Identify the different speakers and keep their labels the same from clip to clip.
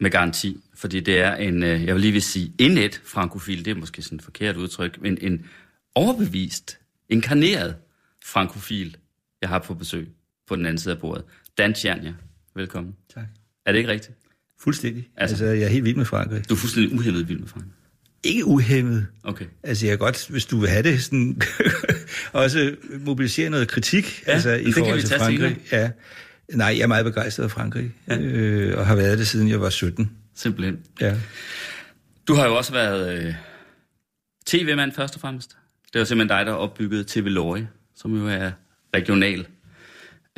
Speaker 1: med garanti, fordi det er en, øh, jeg vil lige vil sige, indet frankofil, det er måske sådan et forkert udtryk, men en overbevist, inkarneret frankofil, jeg har på besøg på den anden side af bordet. Dan Tjernia, velkommen.
Speaker 2: Tak.
Speaker 1: Er det ikke rigtigt?
Speaker 2: Fuldstændig.
Speaker 1: Altså-
Speaker 2: Altså, jeg er helt vild med Frankrig.
Speaker 1: Du er fuldstændig uhemmet vild med Frankrig.
Speaker 2: Ikke uhemmet.
Speaker 1: Okay.
Speaker 2: Altså, jeg kan godt, hvis du vil have det, sådan, også mobilisere noget kritik
Speaker 1: Ja,
Speaker 2: altså, i forhold til Frankrig. Ja. Nej, jeg er meget begejstret af Frankrig, ja. øh, og har været det, siden jeg var 17.
Speaker 1: Simpelthen.
Speaker 2: Ja.
Speaker 1: Du har jo også været øh, tv-mand først og fremmest. Det var simpelthen dig, der opbyggede TV Lorry, som jo er regional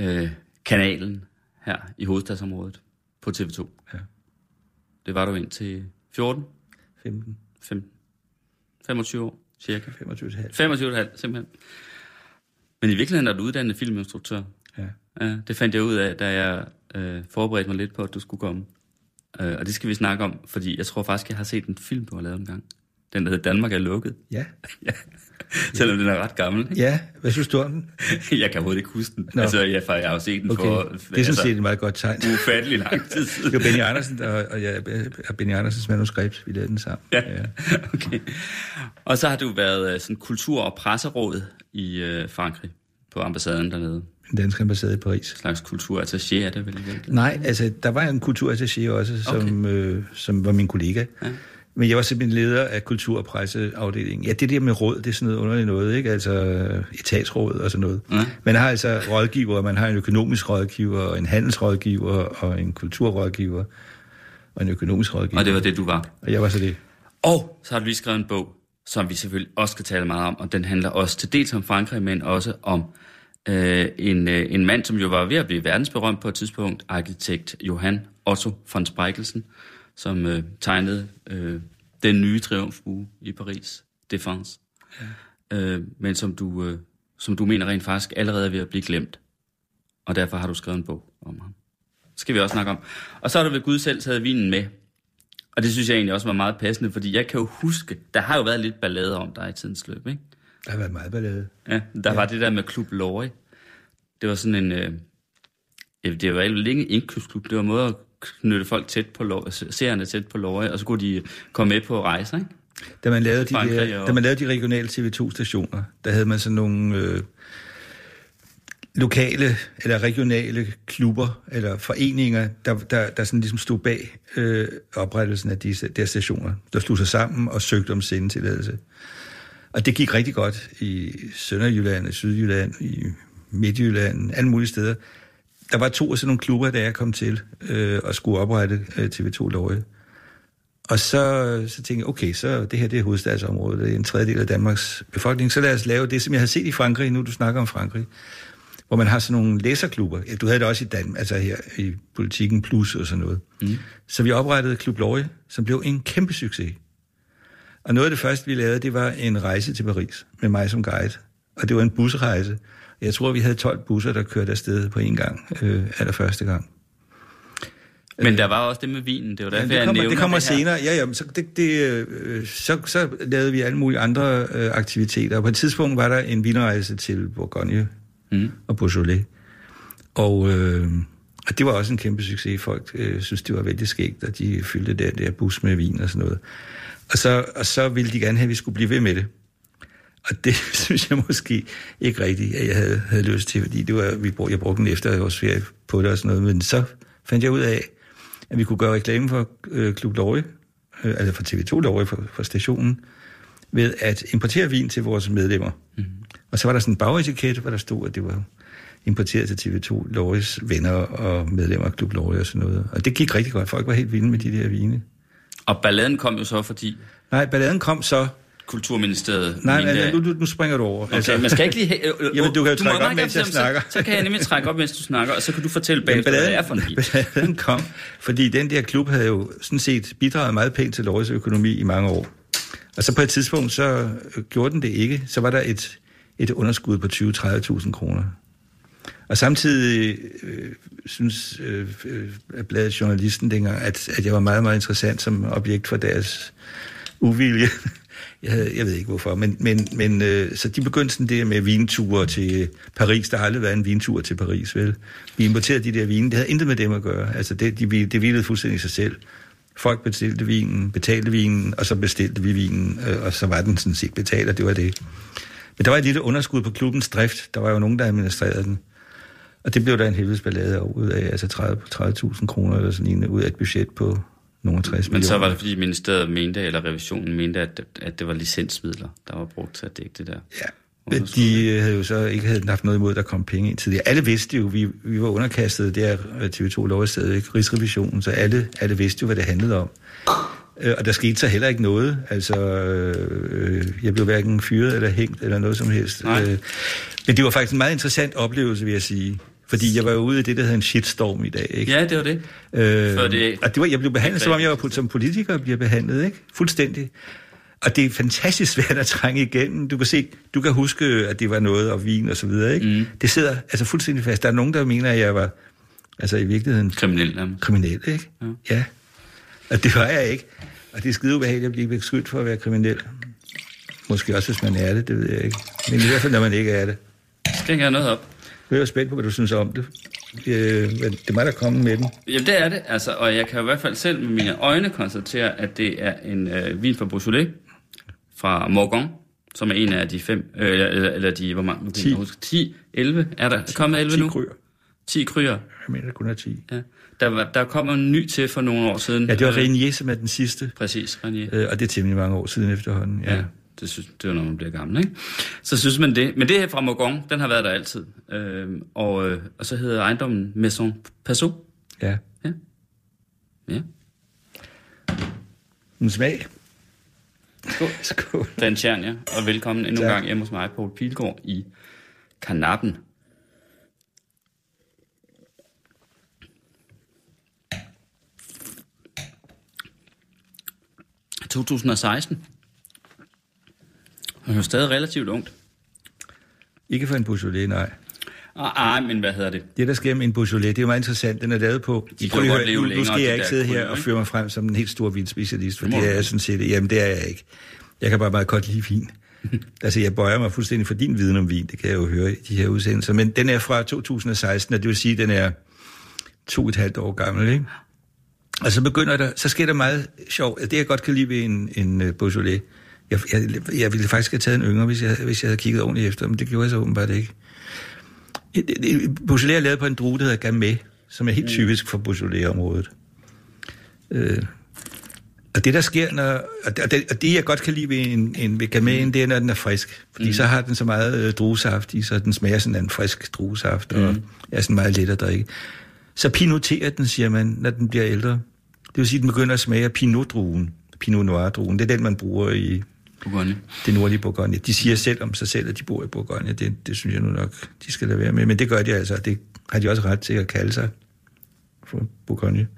Speaker 1: øh, kanalen her i hovedstadsområdet på TV2.
Speaker 2: Ja.
Speaker 1: Det var du indtil 14,
Speaker 2: 15,
Speaker 1: 15, 25 år cirka.
Speaker 2: 25,5.
Speaker 1: 25,5 simpelthen. Men i virkeligheden er du uddannet filminstruktør.
Speaker 2: Ja.
Speaker 1: Ja, det fandt jeg ud af, da jeg øh, forberedte mig lidt på, at du skulle komme. Øh, og det skal vi snakke om, fordi jeg tror faktisk, jeg har set en film, du har lavet en gang. Den, der hedder Danmark er lukket.
Speaker 2: Ja.
Speaker 1: ja. Selvom den er ret gammel. Ikke?
Speaker 2: ja, hvad synes du om den?
Speaker 1: jeg kan overhovedet ikke huske den.
Speaker 2: Nå.
Speaker 1: Altså, jeg, jeg har jo set den
Speaker 2: Okay.
Speaker 1: for
Speaker 2: det er sådan
Speaker 1: altså,
Speaker 2: set et meget godt tegn.
Speaker 1: ufattelig lang tid
Speaker 2: Det
Speaker 1: siden.
Speaker 2: var Benny Andersen, der, og jeg er Benny Andersens manuskript, vi lavede den sammen.
Speaker 1: Ja. okay. Og så har du været øh, sådan kultur- og presseråd i øh, Frankrig på ambassaden dernede.
Speaker 2: Den danske ambassade i Paris.
Speaker 1: En slags kulturattaché er det vel?
Speaker 2: Nej, altså, der var en kulturattaché også, som, okay. øh, som var min kollega. Ja. Men jeg var simpelthen leder af kultur- og presseafdelingen. Ja, det der med råd, det er sådan noget underligt noget, ikke? Altså etatsråd og sådan noget.
Speaker 1: Ja.
Speaker 2: Man har altså rådgiver, man har en økonomisk rådgiver, og en handelsrådgiver, og en kulturrådgiver, og en økonomisk rådgiver.
Speaker 1: Og det var det, du var.
Speaker 2: Og jeg var så det.
Speaker 1: Og så har du lige skrevet en bog, som vi selvfølgelig også skal tale meget om, og den handler også til dels om Frankrig, men også om øh, en, øh, en mand, som jo var ved at blive verdensberømt på et tidspunkt, arkitekt Johan Otto von Speikelsen, som øh, tegnede øh, den nye triumfbue i Paris, Défense. Ja. Øh, men som du, øh, som du mener rent faktisk allerede er ved at blive glemt. Og derfor har du skrevet en bog om ham. Det skal vi også snakke om. Og så har du ved Gud selv taget vinen med. Og det synes jeg egentlig også var meget passende, fordi jeg kan jo huske, der har jo været lidt ballade om dig i tidens løb, ikke?
Speaker 2: Der har været meget ballade.
Speaker 1: Ja, der ja. var det der med Klub Lorry. Det var sådan en... Øh, det var ikke længe en indkøbsklub. Det var en måde at knytte folk tæt på Lorry, seerne tæt på Lorry, og så kunne de komme med på rejser, ikke?
Speaker 2: Da man lavede de, der,
Speaker 1: og-
Speaker 2: da man lavede de regionale TV2-stationer, der havde man sådan nogle øh, lokale eller regionale klubber eller foreninger, der, der, der sådan ligesom stod bag øh, oprettelsen af disse der stationer, der slog sig sammen og søgte om sendetilladelse. Og det gik rigtig godt i Sønderjylland, i Sydjylland, i Midtjylland, alle mulige steder. Der var to af sådan nogle klubber, da jeg kom til øh, og skulle oprette øh, TV2 Løje. Og så, så tænkte jeg, okay, så det her det er hovedstadsområdet, det er en tredjedel af Danmarks befolkning, så lad os lave det, som jeg har set i Frankrig, nu du snakker om Frankrig, hvor man har sådan nogle læserklubber. Ja, du havde det også i Danmark, altså her i Politikken Plus og sådan noget. Mm. Så vi oprettede Klub Løje, som blev en kæmpe succes. Og noget af det første, vi lavede, det var en rejse til Paris med mig som guide. Og det var en busrejse. Jeg tror, vi havde 12 busser, der kørte afsted på en gang, øh, allerførste gang.
Speaker 1: Men der var også det med vinen. Det var derfor,
Speaker 2: Ja, det
Speaker 1: jeg
Speaker 2: kommer,
Speaker 1: nævner
Speaker 2: det kommer
Speaker 1: det her.
Speaker 2: senere. Ja, ja, så, det, det, øh, så, så lavede vi alle mulige andre øh, aktiviteter. Og på et tidspunkt var der en vinrejse til Bourgogne
Speaker 1: Mm.
Speaker 2: og Beaujolais. Og, øh, og det var også en kæmpe succes. Folk øh, synes, det var vældig skægt, at de fyldte der, der bus med vin og sådan noget. Og så, og så ville de gerne have, at vi skulle blive ved med det. Og det synes jeg måske ikke rigtigt, at jeg havde, havde lyst til, fordi det var, vi brug, jeg brugte den efter vores ferie på det og sådan noget. Men så fandt jeg ud af, at vi kunne gøre reklame for øh, Klub Løje, øh, altså for TV2 Løje, for, for stationen, ved at importere vin til vores medlemmer. Mm. Og så var der sådan en bagetiket, hvor der stod, at det var importeret til TV2 Løjes venner og medlemmer af Klub Løje og sådan noget. Og det gik rigtig godt. Folk var helt vilde med de der vine.
Speaker 1: Og balladen kom jo så, fordi
Speaker 2: Nej, balladen kom så,
Speaker 1: Kulturministeriet.
Speaker 2: Nej, nej,
Speaker 1: at-
Speaker 2: nu, nu, nu springer du over.
Speaker 1: Okay, man skal ikke lige... Øh,
Speaker 2: Jamen, du kan jo
Speaker 1: må
Speaker 2: trække op, mens jeg snakker.
Speaker 1: Så, så kan jeg nemlig trække op, mens du snakker, og så kan du fortælle bagefter, hvad det er for en
Speaker 2: balladen kom, fordi den der klub havde jo sådan set bidraget meget pænt til Lorges økonomi i mange år. Og så på et tidspunkt, så gjorde den det ikke. Så var der et, et underskud på 20-30.000 kroner. Og samtidig øh, synes øh, øh, bladet journalisten dengang, at, at jeg var meget, meget interessant som objekt for deres uvilje. Jeg, havde, jeg ved ikke hvorfor, men, men, men øh, så de begyndte sådan det med vinture til Paris. Der har aldrig været en vintur til Paris, vel? Vi importerede de der vine, det havde intet med dem at gøre. Altså det, de, det hvilede fuldstændig i sig selv. Folk bestilte vinen, betalte vinen, og så bestilte vi vinen, øh, og så var den sådan set betalt, og det var det. Men der var et lille underskud på klubbens drift. Der var jo nogen, der administrerede den. Og det blev der en helvedes ballade ud af, altså 30 30.000 kroner eller sådan en, ud af et budget på nogle 60
Speaker 1: Men så
Speaker 2: millioner.
Speaker 1: var det, fordi ministeriet mente, eller revisionen mente, at, at det var licensmidler, der var brugt til at dække det der.
Speaker 2: Ja, men de øh, havde jo så ikke havde haft noget imod, at der kom penge ind tidligere. Alle vidste jo, vi, vi var underkastet der øh, TV2 lov stadigvæk, Rigsrevisionen, så alle, alle vidste jo, hvad det handlede om. Øh, Og der skete så heller ikke noget. Altså, øh, jeg blev hverken fyret eller hængt eller noget som helst.
Speaker 1: Nej.
Speaker 2: Øh, men det var faktisk en meget interessant oplevelse, vil jeg sige. Fordi jeg var ude i det, der hedder en shitstorm i dag. Ikke?
Speaker 1: Ja, det var det.
Speaker 2: Øh,
Speaker 1: Før det-
Speaker 2: og det var, jeg blev behandlet, som om jeg var som politiker bliver behandlet, ikke? Fuldstændig. Og det er fantastisk svært at trænge igennem. Du kan se, du kan huske, at det var noget og vin og så videre, ikke? Mm. Det sidder altså fuldstændig fast. Der er nogen, der mener, at jeg var, altså i virkeligheden,
Speaker 1: Kriminel nærmest.
Speaker 2: kriminel, ikke? Ja. ja. Og det var jeg ikke. Og det er skide ubehageligt at blive beskyldt for at være kriminel. Måske også, hvis man er det, det ved jeg ikke. Men i hvert fald, når man ikke er det.
Speaker 1: Skal jeg noget op?
Speaker 2: Jeg er spændt på, hvad du synes om det. Øh, det må der komme med den.
Speaker 1: Jamen, det er det. Altså, og jeg kan i hvert fald selv med mine øjne konstatere, at det er en øh, vin fra Beaujolais fra Morgon, som er en af de fem, øh, eller, eller de, hvor mange? Nu kan jeg
Speaker 2: 10.
Speaker 1: ikke huske. 10, 11, er der er kommet 11
Speaker 2: 10
Speaker 1: nu?
Speaker 2: kryer.
Speaker 1: 10 kryer.
Speaker 2: Jeg mener, der kun er 10.
Speaker 1: Ja. Der, der kommer en ny til for nogle år siden.
Speaker 2: Ja, det var
Speaker 1: Øh,
Speaker 2: Renier, som er den sidste.
Speaker 1: Præcis, Renier.
Speaker 2: Øh, og det er temmelig mange år siden efterhånden. Ja.
Speaker 1: Ja, det, synes, det er jo, når man bliver gammel, ikke? Så synes man det. Men det her fra Morgon, den har været der altid. Øh, og, øh, og så hedder ejendommen Maison Passot.
Speaker 2: ja.
Speaker 1: Ja. Ja.
Speaker 2: En smag.
Speaker 1: Skål.
Speaker 2: Skål.
Speaker 1: Dan Tjernia, og velkommen endnu en gang hjemme hos mig, Poul Pilgaard, i Kanappen. – 2016. Det er jo stadig relativt ungt.
Speaker 2: Ikke for en Beaujolais, nej.
Speaker 1: Ah, ah, men hvad hedder det?
Speaker 2: Det, der sker med en Beaujolais, det er jo meget interessant. Den er lavet på...
Speaker 1: De kan godt
Speaker 2: høre,
Speaker 1: leve
Speaker 2: nu, nu skal jeg ikke sidde her og føre mig frem som en helt stor vinspecialist, for
Speaker 1: Det
Speaker 2: er jeg sådan set... Jamen, det er jeg ikke. Jeg kan bare meget godt lide vin. altså, jeg bøjer mig fuldstændig for din viden om vin. Det kan jeg jo høre i de her udsendelser. Men den er fra 2016, og det vil sige, at den er to og et halvt år gammel, ikke? Og så begynder der, så sker der meget sjovt. Det jeg godt kan lide ved en, en uh, Beaujolais, jeg, jeg, jeg ville faktisk have taget en yngre, hvis jeg, hvis jeg havde kigget ordentligt efter, men det gjorde jeg så åbenbart ikke. Beaujolais er lavet på en drue, der hedder Gamay, som er helt typisk for Beaujolais-området. Øh, og det, der sker, når, og det, og det, jeg godt kan lide ved, en, en, ved Gamay'en, det er, når den er frisk. Fordi mm. så har den så meget øh, druesaft i, så den smager sådan af en frisk druesaft, og er sådan meget let at drikke. Så pinoterer den, siger man, når den bliver ældre. Det vil sige, at den begynder at smage af pinot-druen. Pinot noir-druen. Det er den, man bruger i
Speaker 1: Bourgogne.
Speaker 2: det nordlige Bourgogne. De siger selv om sig selv, at de bor i Bourgogne. Det, det synes jeg nu nok, de skal lade være med. Men det gør de altså. Det har de også ret til at kalde sig for Bourgogne.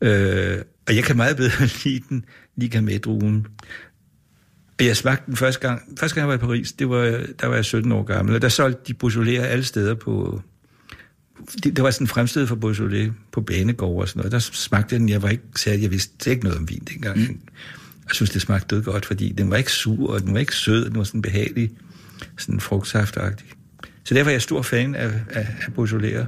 Speaker 2: Øh, og jeg kan meget bedre lide den, lige med druen. Og jeg smagte den første gang, første gang jeg var i Paris, det var, der var jeg 17 år gammel, og der solgte de Beaujolais alle steder på... Det, det var sådan fremstillet for Beaujolais på banegård og sådan noget. Der smagte den, jeg var ikke særlig, jeg vidste ikke noget om vin dengang. Mm. Jeg synes, det smagte død godt, fordi den var ikke sur, og den var ikke sød, den var sådan behagelig, sådan frugtsaftagtig. Så derfor er jeg stor fan af, af, af Beaujolais.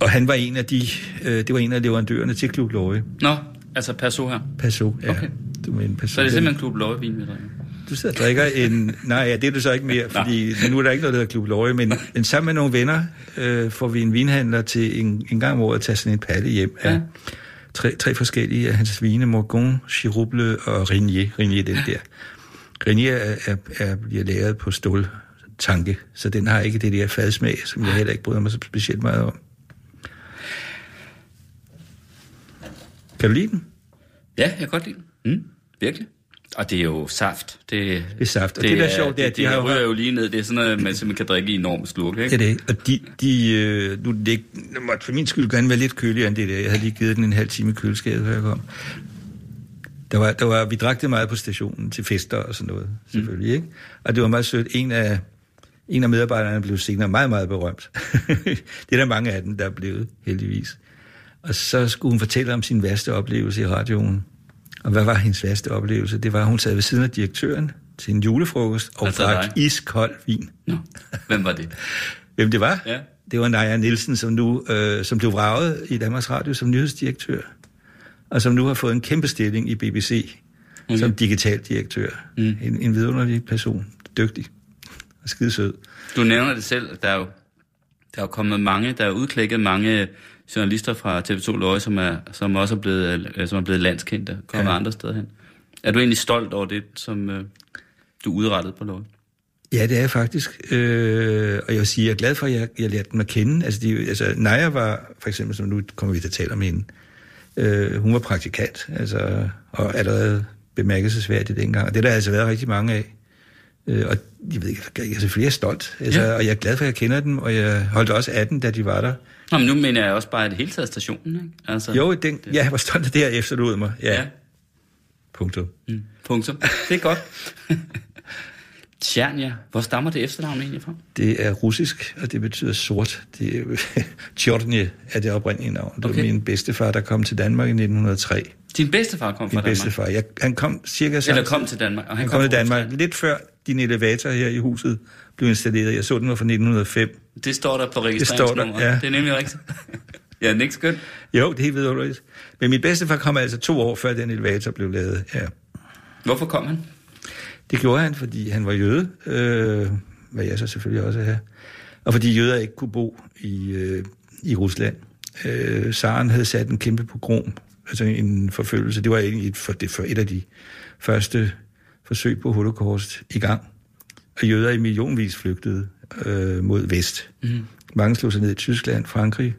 Speaker 2: Og han var en af de, øh, det var en af leverandørerne til Klub Løje.
Speaker 1: Nå, altså Passot her.
Speaker 2: Passot, ja.
Speaker 1: Okay.
Speaker 2: Du mener Passot.
Speaker 1: Så er det simpelthen Klub Løjevin, vi drikker.
Speaker 2: Du sidder og drikker en... Nej, ja, det er du så ikke mere, fordi nu er der ikke noget, der hedder Klub Løje, men, men sammen med nogle venner øh, får vi en vinhandler til en, en gang om året at tage sådan en palle hjem af
Speaker 1: Ja
Speaker 2: tre, tre forskellige af hans vine, Morgon, Chiruble og Renier. Renier, den der. Renier er, er, er, bliver lavet på ståltanke, så den har ikke det der fadsmag, som jeg heller ikke bryder mig så specielt meget om. Kan du lide den?
Speaker 1: Ja, jeg kan godt lide den. Mm, virkelig. Og det er jo saft. Det,
Speaker 2: Det er saft. Og det, det der er sjovt, det er,
Speaker 1: det,
Speaker 2: at de
Speaker 1: det
Speaker 2: har jo...
Speaker 1: jo lige ned. Det er sådan noget, man simpelthen kan drikke i enorme slurke,
Speaker 2: Det
Speaker 1: ikke?
Speaker 2: er det. Og de, de øh, nu, det, det måtte for min skyld gerne være lidt køligere end det der. Jeg havde lige givet den en halv time i køleskabet, før jeg kom. Der var, der var, vi drak det meget på stationen til fester og sådan noget, selvfølgelig. Mm. Ikke? Og det var meget sødt. En af, en af medarbejderne blev senere meget, meget berømt. det er der mange af dem, der er blevet, heldigvis. Og så skulle hun fortælle om sin værste oplevelse i radioen. Og hvad var hendes værste oplevelse? Det var, at hun sad ved siden af direktøren til en julefrokost og
Speaker 1: Altså
Speaker 2: drak iskold vin.
Speaker 1: Nå, hvem var det?
Speaker 2: Hvem det var?
Speaker 1: Ja.
Speaker 2: Det var Naja Nielsen, som nu øh, som blev vraget i Danmarks Radio som nyhedsdirektør, og som nu har fået en kæmpe stilling i BBC okay. som digital direktør. Mm. En, en vidunderlig person, dygtig og skide sød.
Speaker 1: Du nævner det selv. Der er jo, der er kommet mange, der er udklækket mange journalister fra TV2 Løje, som, er, som også er blevet, øh, som er blevet landskendte, kommet
Speaker 2: Ja.
Speaker 1: andre steder hen. Er du egentlig stolt over det, som øh, du udrettede på Løje?
Speaker 2: Ja, det er jeg faktisk. Øh, og jeg vil sige, jeg er glad for, at jeg, jeg lærte dem at kende. Altså, de, altså Naja var, for eksempel, som nu kommer vi til at tale om hende, øh, hun var praktikant, altså, og allerede bemærkelsesværdigt dengang. Og det har der altså været rigtig mange af. Øh, og jeg ved ikke, jeg er selvfølgelig stolt. Altså,
Speaker 1: Ja.
Speaker 2: Og jeg er glad for, at jeg kender dem, og jeg holdt også af dem, da de var der.
Speaker 1: Nå, men nu mener jeg også bare i det hele taget stationen, ikke? Altså,
Speaker 2: Jo, den, ja, jeg var stolt det, jeg efterlod mig. Ja,
Speaker 1: Ja.
Speaker 2: ja. punktum.
Speaker 1: Mm, punktum. Det er godt. Tjernia, hvor stammer det efternavn egentlig fra?
Speaker 2: Det er russisk, og det betyder sort. Det er, Tjortnje er det oprindelige navn. Det
Speaker 1: Okay.
Speaker 2: var min bedstefar, der kom til Danmark i 1903.
Speaker 1: Din bedstefar kom fra
Speaker 2: Min
Speaker 1: Danmark?
Speaker 2: bedstefar. Jeg, han kom cirka
Speaker 1: Eller
Speaker 2: samtidig-
Speaker 1: kom til Danmark? Og
Speaker 2: Han kom til
Speaker 1: fra
Speaker 2: Danmark lidt før din elevator her i huset blev installeret. Jeg så den var fra 1905.
Speaker 1: Det står der på registreringsnummeret.
Speaker 2: ja.
Speaker 1: Det er nemlig rigtigt. ja, er ikke skønt.
Speaker 2: Jo, det er helt vidunderligt. Men min bedstefar kom altså to år før den elevator blev lavet. Ja.
Speaker 1: Hvorfor kom han?
Speaker 2: Det gjorde han, fordi han var jøde, øh, hvad jeg så selvfølgelig også er. Og fordi jøder ikke kunne bo i, øh, i Rusland. Øh, Saren havde sat en kæmpe pogrom, altså en forfølgelse. Det var egentlig et, for, det for et af de første forsøg på holocaust i gang. Og jøder i millionvis flygtede øh, mod vest. Mm. Mange slog sig ned i Tyskland, Frankrig.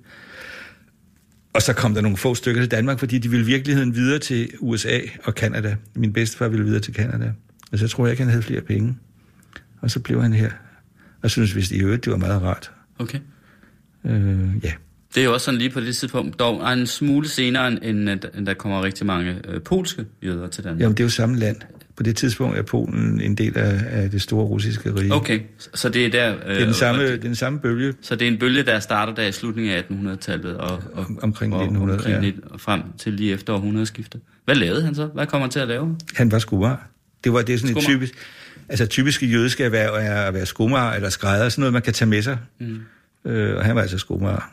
Speaker 2: Og så kom der nogle få stykker til Danmark, fordi de ville i virkeligheden videre til USA og Kanada. Min bedstefar ville videre til Kanada. Og så tror jeg ikke, han havde flere penge. Og så blev han her. Og synes vist i øvrigt, det var meget rart.
Speaker 1: Okay.
Speaker 2: Øh, ja.
Speaker 1: Det er jo også sådan lige på det tidspunkt, dog en smule senere, end, end, end der kommer rigtig mange øh, polske jøder til Danmark.
Speaker 2: Jamen, det er jo samme land. På det tidspunkt er Polen en del af, af det store russiske rige.
Speaker 1: Okay, så- det er der... Øh,
Speaker 2: Det er den samme,
Speaker 1: og
Speaker 2: det er den samme bølge.
Speaker 1: Så det er en bølge, der starter der i slutningen af 1800-tallet og, og,
Speaker 2: Omkring
Speaker 1: og,
Speaker 2: 1900,
Speaker 1: omkring
Speaker 2: ja.
Speaker 1: og frem til lige efter århundredeskiftet. Hvad lavede han så? Hvad kommer han til at lave?
Speaker 2: Han var skomager. Det var det er sådan et
Speaker 1: Skomager.
Speaker 2: typisk... Altså typiske jødiske erhverv er at være skomager eller skrædder, sådan noget, man kan tage med sig. Mm. Øh, og han var altså skomager.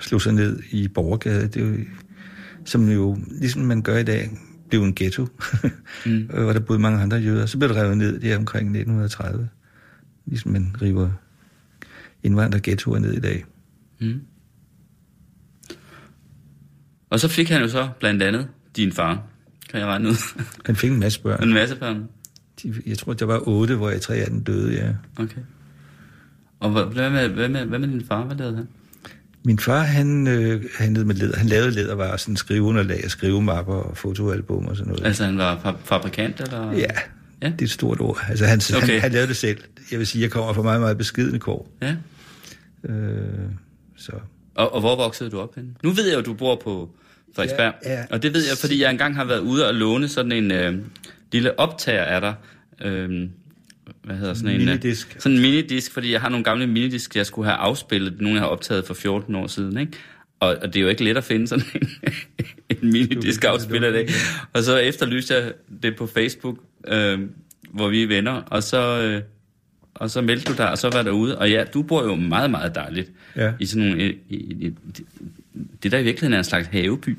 Speaker 2: Slog sig ned i Borgergade, det er jo, som jo, ligesom man gør i dag, blev en ghetto, mm. hvor der boede mange andre jøder. Så blev det revet ned der omkring 1930, ligesom man river indvandrerghettoer ned i dag.
Speaker 1: Mm. Og så fik han jo så blandt andet din far, kan jeg regne ud.
Speaker 2: Han fik en masse børn.
Speaker 1: en masse børn.
Speaker 2: De- Jeg tror, der var otte, hvor jeg tre af dem døde, ja.
Speaker 1: Okay. Og hvad, hvad, med, hvad, med, hvad med din far? Hvad lavede han?
Speaker 2: Min far, han, øh, handlede med læder. Han lavede lædervarer, sådan skriveunderlag, skrivemapper og fotoalbum og sådan noget.
Speaker 1: Altså, han var fa- fabrikant, eller?
Speaker 2: Ja,
Speaker 1: Ja.
Speaker 2: det er et stort ord. Altså, han, okay. Han, han lavede det selv. Jeg vil sige, jeg kommer fra meget, meget beskidende kår.
Speaker 1: Ja.
Speaker 2: Øh, så.
Speaker 1: Og, og hvor voksede du op henne? Nu ved jeg jo, du bor på Frederiksberg.
Speaker 2: Ja, ja.
Speaker 1: Og det ved jeg, fordi jeg engang har været ude og låne sådan en øh, lille optager af dig. Øh, hvad hedder sådan en? øh,
Speaker 2: Minidisk.
Speaker 1: Sådan en minidisk, fordi jeg har nogle gamle minidisk, jeg skulle have afspillet. Nogle jeg har optaget for 14 år siden, ikke? Og, og det er jo ikke let at finde sådan en, en minidisk afspiller dag. Og så efterlyste jeg det på Facebook, øh, hvor vi er venner, og så... Øh, og så meldte du dig, og så var der ude. Og ja, du bor jo meget, meget dejligt.
Speaker 2: Ja.
Speaker 1: I sådan nogle... I, i, i, det der i virkeligheden er en slags haveby.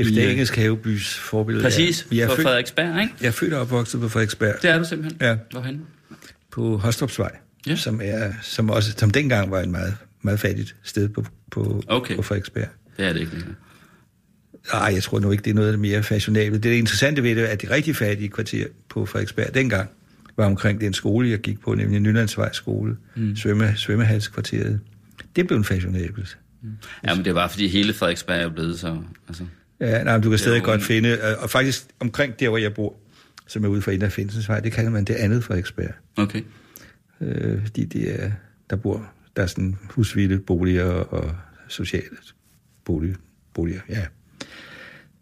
Speaker 2: Efter
Speaker 1: Ja.
Speaker 2: engelsk havebys forbillede.
Speaker 1: Præcis,
Speaker 2: Ja. Jeg,
Speaker 1: for
Speaker 2: født,
Speaker 1: Frederiksberg, ikke?
Speaker 2: jeg er født og opvokset på Frederiksberg.
Speaker 1: Det er du simpelthen.
Speaker 2: Ja.
Speaker 1: Hvorhen?
Speaker 2: På Hostrupsvej,
Speaker 1: Ja.
Speaker 2: som, er, som, også, som dengang var et meget, meget fattigt sted på, på,
Speaker 1: Okay.
Speaker 2: på Frederiksberg.
Speaker 1: Det er det ikke længere.
Speaker 2: Nej, jeg tror nu ikke, det er noget af det mere fashionabelt. Det interessante ved det at det rigtig fattige kvarter på Frederiksberg dengang var omkring den skole, jeg gik på, nemlig Nylandsvej skole, mm. svømme, svømmehalskvarteret. Det blev en fashionabelt.
Speaker 1: Ja, men det var, fordi hele Frederiksberg er blevet så... Altså,
Speaker 2: Ja, nej, men du kan stadig godt finde, øh, og faktisk omkring der, hvor jeg bor, som er ude for Indre Finsensvej, det kalder man det andet Frederiksberg.
Speaker 1: Okay.
Speaker 2: Øh, fordi det er, der bor, der er sådan husvilde boliger og sociale bolig, boliger, ja.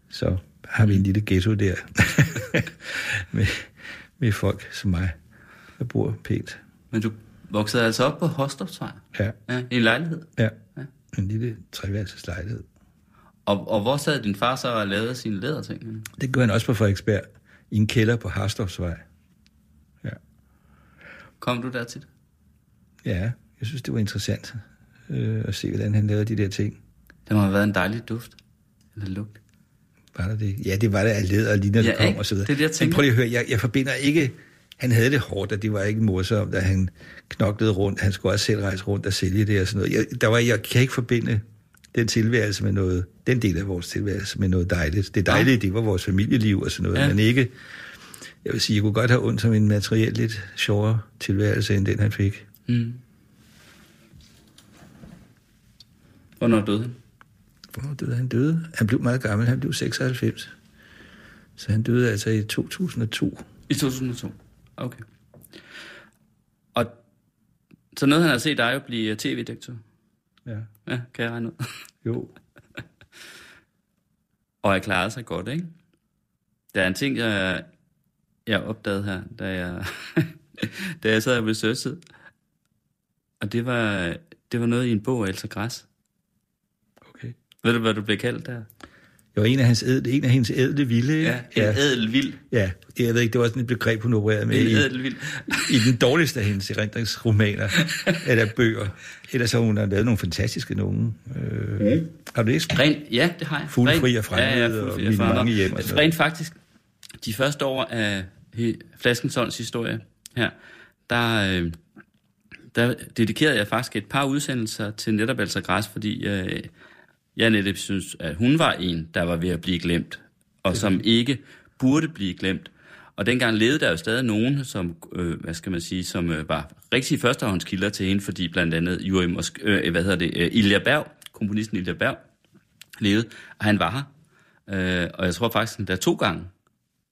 Speaker 2: Så har vi en lille ghetto der, med, med folk som mig, der bor pænt.
Speaker 1: Men du voksede altså op på Hostofsvej?
Speaker 2: Ja,
Speaker 1: Ja, i en lejlighed?
Speaker 2: ja.
Speaker 1: Ja.
Speaker 2: En lille treværelseslejlighed.
Speaker 1: Og, og hvor sad din far så og lavede sine læderting?
Speaker 2: Det gør han også på Frederiksberg, i en kælder på Harstofsvej. Ja.
Speaker 1: Kom du der tit?
Speaker 2: ja, jeg synes, det var interessant øh, at se, hvordan han lavede de der ting.
Speaker 1: Det må have været en dejlig duft. Eller lugt.
Speaker 2: Var der det? Ja, det var der af læder og ligner,
Speaker 1: Ja,
Speaker 2: der kom
Speaker 1: ikke?
Speaker 2: og så videre.
Speaker 1: Det er det, jeg
Speaker 2: Men
Speaker 1: tænker.
Speaker 2: prøv lige at høre, jeg, jeg forbinder ikke... Han havde det hårdt, og det var ikke morsomt, at han knoklede rundt. Han skulle også selv rejse rundt og sælge det og sådan noget. Jeg, der var, jeg kan ikke forbinde den tilværelse med noget, den del af vores tilværelse med noget dejligt. Det dejlige, det var vores familieliv og sådan noget,
Speaker 1: Ja.
Speaker 2: ja. men ikke... Jeg vil sige, jeg kunne godt have ondt som en materiel lidt sjovere tilværelse, end den han fik.
Speaker 1: Mm. Hvornår døde han?
Speaker 2: Hvornår døde han? døde? Han blev meget gammel, han blev 96. Så han døde altså i 2002.
Speaker 1: I 2002. Okay. Og så nåede han at se dig jo blive tv-direktør.
Speaker 2: Ja.
Speaker 1: Ja, kan jeg regne ud.
Speaker 2: Jo.
Speaker 1: Og jeg klarede sig godt, ikke? Der er en ting, jeg, jeg opdagede her, da jeg, da jeg sad og researchede. Og det var, det var noget i en bog af Elsa Græs.
Speaker 2: Okay.
Speaker 1: Ved du, hvad du blev kaldt der?
Speaker 2: Jeg var en af, hans ædle, en af hendes ædle vilde. ikke?
Speaker 1: en
Speaker 2: ja.
Speaker 1: ædel vild.
Speaker 2: ja. Jeg ved ikke, det var sådan et begreb, hun opererede med
Speaker 1: En
Speaker 2: i,
Speaker 1: ædel vild.
Speaker 2: i den dårligste af hendes erindringsromaner eller bøger. Ellers har hun lavet nogle fantastiske nogen. Øh, Har du læst?
Speaker 1: Rent, ja, det har jeg.
Speaker 2: Fuglefri og fremmede og
Speaker 1: fuglefri
Speaker 2: mine
Speaker 1: fremmede.
Speaker 2: mange hjem og.
Speaker 1: Rent faktisk, de første år af Flaskensons historie her, der, øh, der dedikerede jeg faktisk et par udsendelser til netop Elsa Græs, fordi øh, jeg netop synes, at hun var en, der var ved at blive glemt, og som ikke burde blive glemt. Og dengang levede der jo stadig nogen, som, øh, hvad skal man sige, som øh, var rigtige førstehåndskilder til hende, fordi blandt andet Juri Mosk, øh, hvad hedder det, øh, Ilja Berg, komponisten Ilja Berg, levede, og han var her. Øh, og jeg tror faktisk, der to gange.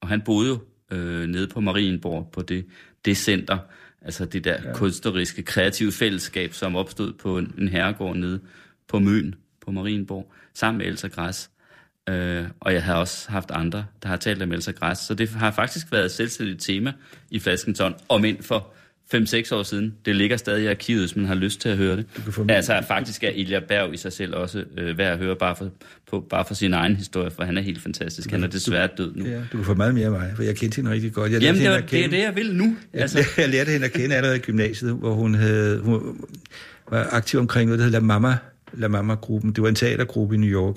Speaker 1: Og han boede jo øh, nede på Marienborg, på det, det center, altså det der ja. kunstneriske, kreative fællesskab, som opstod på en, en herregård nede på Møn, på Marienborg, sammen med Elsa Græs. Øh, og jeg har også haft andre, der har talt om Elsa Græs. Så det har faktisk været et selvstændigt tema i Flaskenton, om ind for 5-6 år siden. Det ligger stadig i arkivet, hvis man har lyst til at høre det. Altså faktisk er Ilja Berg i sig selv også øh, værd at høre, bare for, på, bare for sin egen historie, for han er helt fantastisk. Han er desværre død nu.
Speaker 2: Ja, du kan få meget mere af mig, for jeg kendte hende rigtig godt. Jeg
Speaker 1: Jamen, det,
Speaker 2: hende
Speaker 1: var, det er det, jeg vil nu. Altså,
Speaker 2: Altså. Jeg lærte hende at kende allerede i gymnasiet, hvor hun, havde, hun var aktiv omkring noget, der hed La Mama, La Mama-gruppen. Det var en teatergruppe i New York.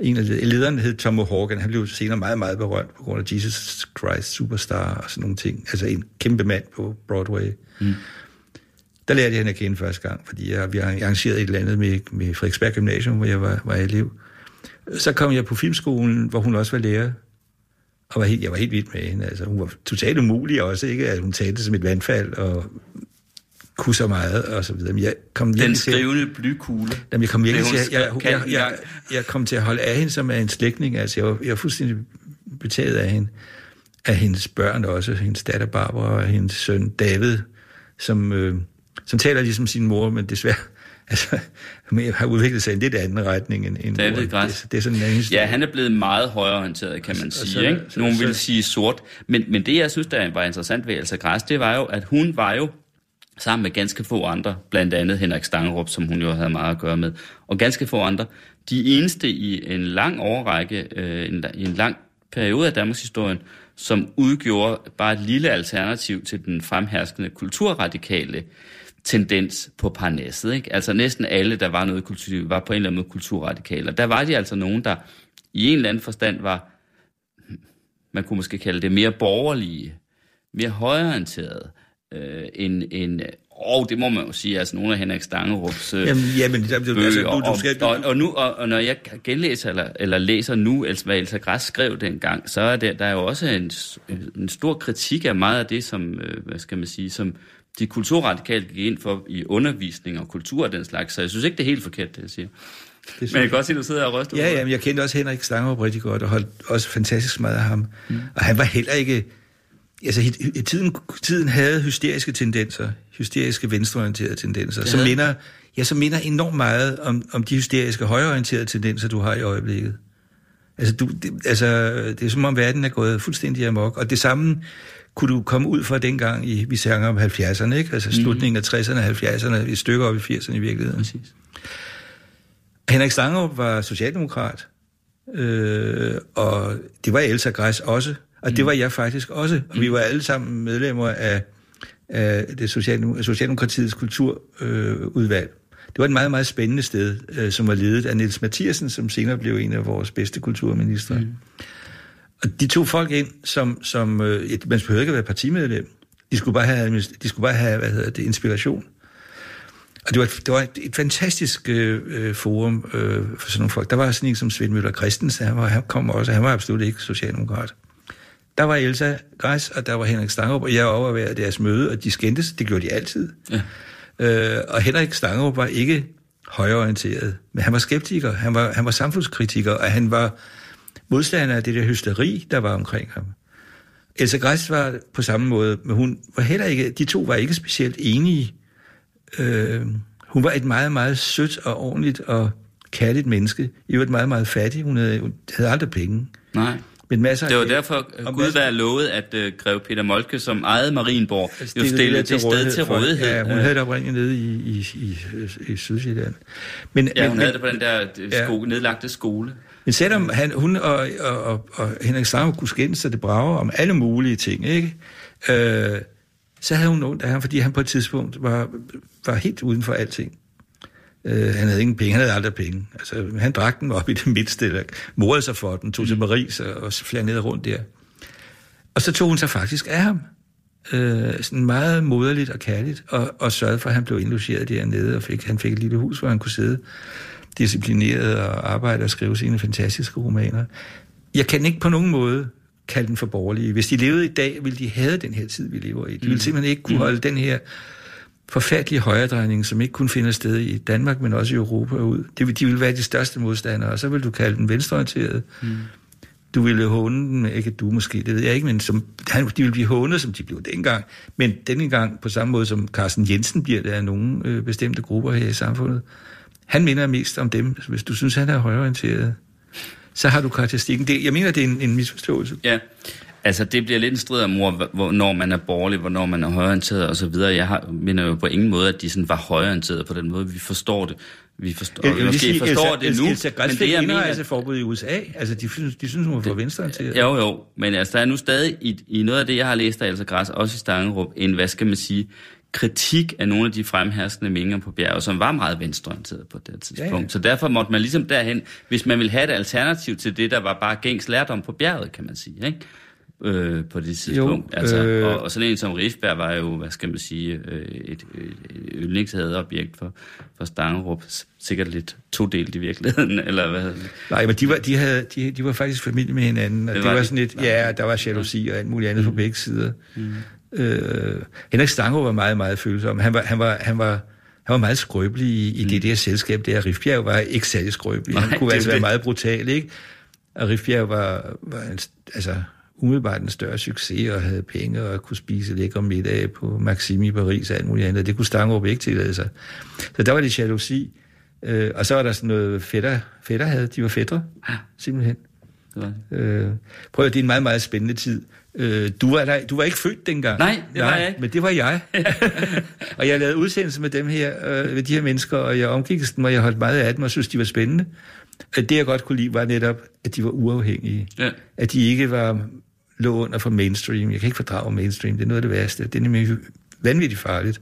Speaker 2: En af led- lederne hed Tom O'Horgan. Han blev senere meget, meget berømt på grund af Jesus Christ Superstar og sådan nogle ting. Altså en kæmpe mand på Broadway. Mm. Der lærte jeg hende at kende første gang, fordi jeg, vi arrangerede et eller andet med, med Frederiksberg Gymnasium, hvor jeg var, var elev. Så kom jeg på filmskolen, hvor hun også var lærer. Og var helt, jeg var helt vild med hende. Altså, hun var totalt umulig også, ikke? At hun talte som et vandfald og kunne så meget og så videre. Men jeg kom
Speaker 1: den
Speaker 2: virkelig til,
Speaker 1: skrivende blykugle.
Speaker 2: jamen, jeg kom virkelig til, jeg, jeg, jeg, jeg, jeg, kom til at holde af hende som af en slægtning. Altså, jeg var, jeg var fuldstændig betaget af hende. Af hendes børn også. Hendes datter Barbara og hendes søn David, som, øh, som taler ligesom sin mor, men desværre altså, har udviklet sig i en lidt anden retning end, end
Speaker 1: David
Speaker 2: moren.
Speaker 1: Græs.
Speaker 2: Det, det er sådan en anden.
Speaker 1: Ja, han er blevet meget højreorienteret, kan man
Speaker 2: Og
Speaker 1: sige.
Speaker 2: så-
Speaker 1: ikke?
Speaker 2: så-
Speaker 1: Nogen
Speaker 2: så-
Speaker 1: vil sige sort. Men, men det, jeg synes, der var interessant ved Elsa Græs, det var jo, at hun var jo sammen med ganske få andre, blandt andet Henrik Stangerup, som hun jo havde meget at gøre med, og ganske få andre, de eneste i en lang overrække, øh, en, i en lang periode af Danmarks historien, som udgjorde bare et lille alternativ til den fremherskende kulturradikale tendens på Parnasset. Ikke? Altså næsten alle, der var noget kultur, var på en eller anden måde kulturradikale. Og der var de altså nogen, der i en eller anden forstand var, hmm, man kunne måske kalde det mere borgerlige, mere højorienterede, øh, end, end og det må man jo sige, altså nogle af Henrik Stangerups øh,
Speaker 2: Jamen, jamen der, du,
Speaker 1: bøger,
Speaker 2: altså, du, du skal,
Speaker 1: og, og, og, nu, og, og når jeg genlæser eller, eller læser nu, altså, hvad Elsa Græs skrev dengang, så er der, der er jo også en, en stor kritik af meget af det, som, øh, hvad skal man sige, som de kulturradikale gik ind for i undervisning og kultur og den slags, så jeg synes ikke, det er helt forkert, det jeg siger. Det men jeg kan godt se, at du sidder og ryster.
Speaker 2: Ja, ja, men jeg kendte også Henrik Stangerup rigtig godt, og holdt også fantastisk meget af ham. Mm. Og han var heller ikke... Altså, tiden, tiden havde hysteriske tendenser, hysteriske venstreorienterede tendenser, som minder, ja, som minder enormt meget om, om de hysteriske højreorienterede tendenser, du har i øjeblikket. Altså, du, det, altså, det er som om verden er gået fuldstændig amok, og det samme kunne du komme ud fra dengang, i, vi sanger om 70'erne, ikke? altså mhm. slutningen af 60'erne, 70'erne, et stykke op i 80'erne i virkeligheden. Præcis. Henrik Stangerup var socialdemokrat, øh, og det var Elsa Græs også, og mm. det var jeg faktisk også, og vi var alle sammen medlemmer af, af det Socialdemokratiets kulturudvalg. Øh, det var et meget, meget spændende sted, øh, som var ledet af Niels Mathiasen, som senere blev en af vores bedste kulturministre. Mm. Og de tog folk ind, som, som øh, man behøvede ikke at være partimedlem. De skulle bare have, de skulle bare have hvad hedder det, inspiration. Og det var, det var et, et fantastisk øh, øh, forum øh, for sådan nogle folk. Der var sådan en som Svend Møller Christensen, han, var, han kom også, han var absolut ikke socialdemokrat. Der var Elsa Græs, og der var Henrik Stangerup, og jeg overværede deres møde, og de skændtes, det gjorde de altid. Ja. Øh, og Henrik Stangerup var ikke højorienteret, men han var skeptiker, han var, han var samfundskritiker, og han var modstander af det der hysteri, der var omkring ham. Elsa Græs var på samme måde, men hun var heller ikke, de to var ikke specielt enige Øh, hun var et meget, meget sødt og ordentligt og kærligt menneske. I var et meget, meget fattig. Hun havde, hun havde aldrig penge.
Speaker 1: Nej. Men masser det var derfor, Gud masser... var lovet, at uh, greve Peter Molke, som ejede Marienborg, jo stillede det sted til rådighed.
Speaker 2: Ja, hun havde det oprindeligt nede i, i, i, i Sydsjælland.
Speaker 1: Men, ja, hun men, havde det på den der sko, ja. nedlagte skole.
Speaker 2: Men selvom han, hun og, og, og, og Henrik Stange kunne skændes sig det brager om alle mulige ting, ikke? Øh, så havde hun ondt af ham, fordi han på et tidspunkt var, var helt uden for alting. Uh, han havde ingen penge, han havde aldrig penge. Altså, han drak den op i det midtste, eller morede sig for den, tog til mm. Paris og, og flere ned rundt der. Og så tog hun sig faktisk af ham. Uh, sådan meget moderligt og kærligt, og, og sørgede for, at han blev indlogeret dernede, og fik, han fik et lille hus, hvor han kunne sidde disciplineret og arbejde og skrive sine fantastiske romaner. Jeg kan ikke på nogen måde kalde den for borgerlige. Hvis de levede i dag, ville de have den her tid, vi lever i. De ville mm. simpelthen ikke kunne mm. holde den her forfærdelige højredrejning, som ikke kun finder sted i Danmark, men også i Europa ud. De, de ville være de største modstandere, og så vil du kalde den venstreorienteret. Mm. Du ville håne den, ikke du måske, det ved jeg ikke, men som, de ville blive hånet, som de blev dengang. Men denne gang på samme måde, som Carsten Jensen bliver det af nogle øh, bestemte grupper her i samfundet. Han minder mest om dem, hvis du synes, han er højreorienteret så har du karakteristikken. Det, jeg mener, det er en, en misforståelse.
Speaker 1: Ja, altså det bliver lidt en strid om, hvor, hvornår man er borgerlig, hvornår man er højorienteret osv. Jeg har, mener jo på ingen måde, at de sådan var højorienteret på den måde. Vi forstår det. Vi forstår, ja, måske sige, forstår Elsa, det nu, Elsa
Speaker 2: men det jeg mener... altså forbud i USA. Altså, de synes, de synes hun var for venstreorienteret.
Speaker 1: Jo, jo, men altså, der er nu stadig i, i noget af det, jeg har læst af Elsa Græs, også i Stangerup, en, hvad skal man sige, kritik af nogle af de fremherskende meninger på bjerget, som var meget venstreorienteret på det tidspunkt. Ja, ja. Så derfor måtte man ligesom derhen, hvis man ville have et alternativ til det, der var bare gængs lærdom på bjerget, kan man sige, ikke? Øh, på det tidspunkt. Jo, altså, øh... og, og sådan en som Rifberg var jo, hvad skal man sige, øh, et, et yndlingshadeobjekt for, for Stangerup. Sikkert lidt todelt i virkeligheden, eller hvad?
Speaker 2: Nej, men de var, de havde, de, de var faktisk familie med hinanden, og det, det var, var sådan et, ja, der var jalousi og alt muligt andet mm. på begge sider. Mm. Øh, Henrik Stango var meget, meget følsom. Han var, han var, han var, han var meget skrøbelig i, i mm. det der selskab der. Rifbjerg var ikke særlig skrøbelig. Nej, han kunne altså det. være meget brutal, ikke? Og Rifbjerg var, var en, altså, umiddelbart en større succes og havde penge og kunne spise lækre middag på Maxim i Paris og alt muligt andet. Det kunne Stangerup ikke tillade sig. Så der var det jalousi. Øh, og så var der sådan noget fætter, fætter havde. De var fætter, ja. simpelthen. Det var det. Øh, prøv at det er en meget, meget spændende tid. Øh, du, var der, du var ikke født dengang.
Speaker 1: Nej, det var Nej, jeg ikke.
Speaker 2: Men det var jeg. og jeg lavede udsendelser med dem her, øh, med de her mennesker, og jeg omgik dem, og jeg holdt meget af dem, og synes, de var spændende. Det, jeg godt kunne lide, var netop, at de var uafhængige. Ja. At de ikke var lå under for mainstream. Jeg kan ikke fordrage mainstream, det er noget af det værste. Det er nemlig vanvittigt farligt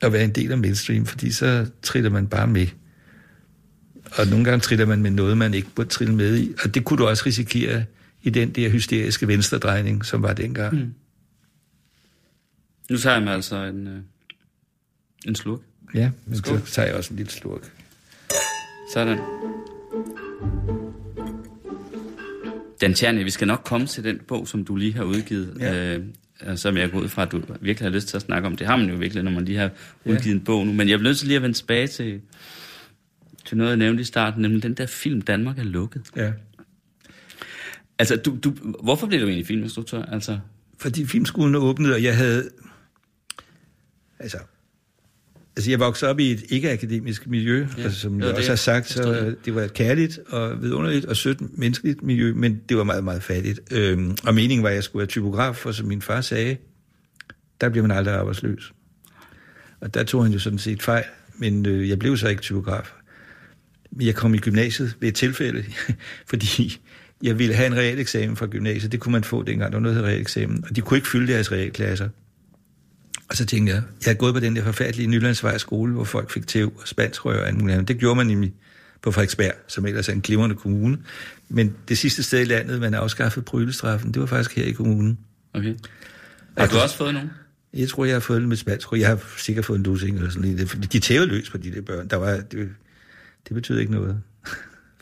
Speaker 2: at være en del af mainstream, fordi så triller man bare med. Og nogle gange triller man med noget, man ikke burde trille med i. Og det kunne du også risikere i den der hysteriske venstredrejning, som var dengang. Mm.
Speaker 1: Nu tager jeg mig altså en, øh, en slurk.
Speaker 2: Ja, men Skål. så tager jeg også en lille slurk.
Speaker 1: Sådan. Dan Tjerni, vi skal nok komme til den bog, som du lige har udgivet, ja. øh, som jeg går ud fra, at du virkelig har lyst til at snakke om. Det har man jo virkelig, når man lige har udgivet ja. en bog nu. Men jeg bliver nødt til lige at vende tilbage til, til noget, jeg nævnte i starten, nemlig den der film, Danmark er lukket.
Speaker 2: Ja.
Speaker 1: Altså, du, du, hvorfor blev du egentlig filminstruktør? Altså,
Speaker 2: Fordi filmskolen åbnede, og jeg havde... Altså, altså jeg voksede op i et ikke-akademisk miljø,
Speaker 1: Ja,
Speaker 2: altså, som jeg også har sagt, så
Speaker 1: det.
Speaker 2: var et kærligt og vidunderligt og sødt menneskeligt miljø, men det var meget, meget fattigt. Øhm, og meningen var, at jeg skulle være typograf, for som min far sagde, der bliver man aldrig arbejdsløs. Og der tog han jo sådan set fejl, men øh, jeg blev så ikke typograf. Men jeg kom i gymnasiet ved et tilfælde, fordi jeg ville have en realeksamen fra gymnasiet. Det kunne man få dengang, der var noget, der realeksamen. Og de kunne ikke fylde deres realklasser. Og så tænkte jeg, jeg havde gået på den der forfærdelige Nylandsvej skole, hvor folk fik tæv og spanskrør og alt muligt andet. Det gjorde man nemlig på Frederiksberg, som ellers er en glimrende kommune. Men det sidste sted i landet, man afskaffede brylestraffen, det var faktisk her i kommunen.
Speaker 1: okay. Har du også fået nogen?
Speaker 2: Jeg tror, jeg har fået den med spansk. Jeg har sikkert fået en lussing eller sådan noget. De tævede løs på de der børn. Der var, det, det betød ikke noget.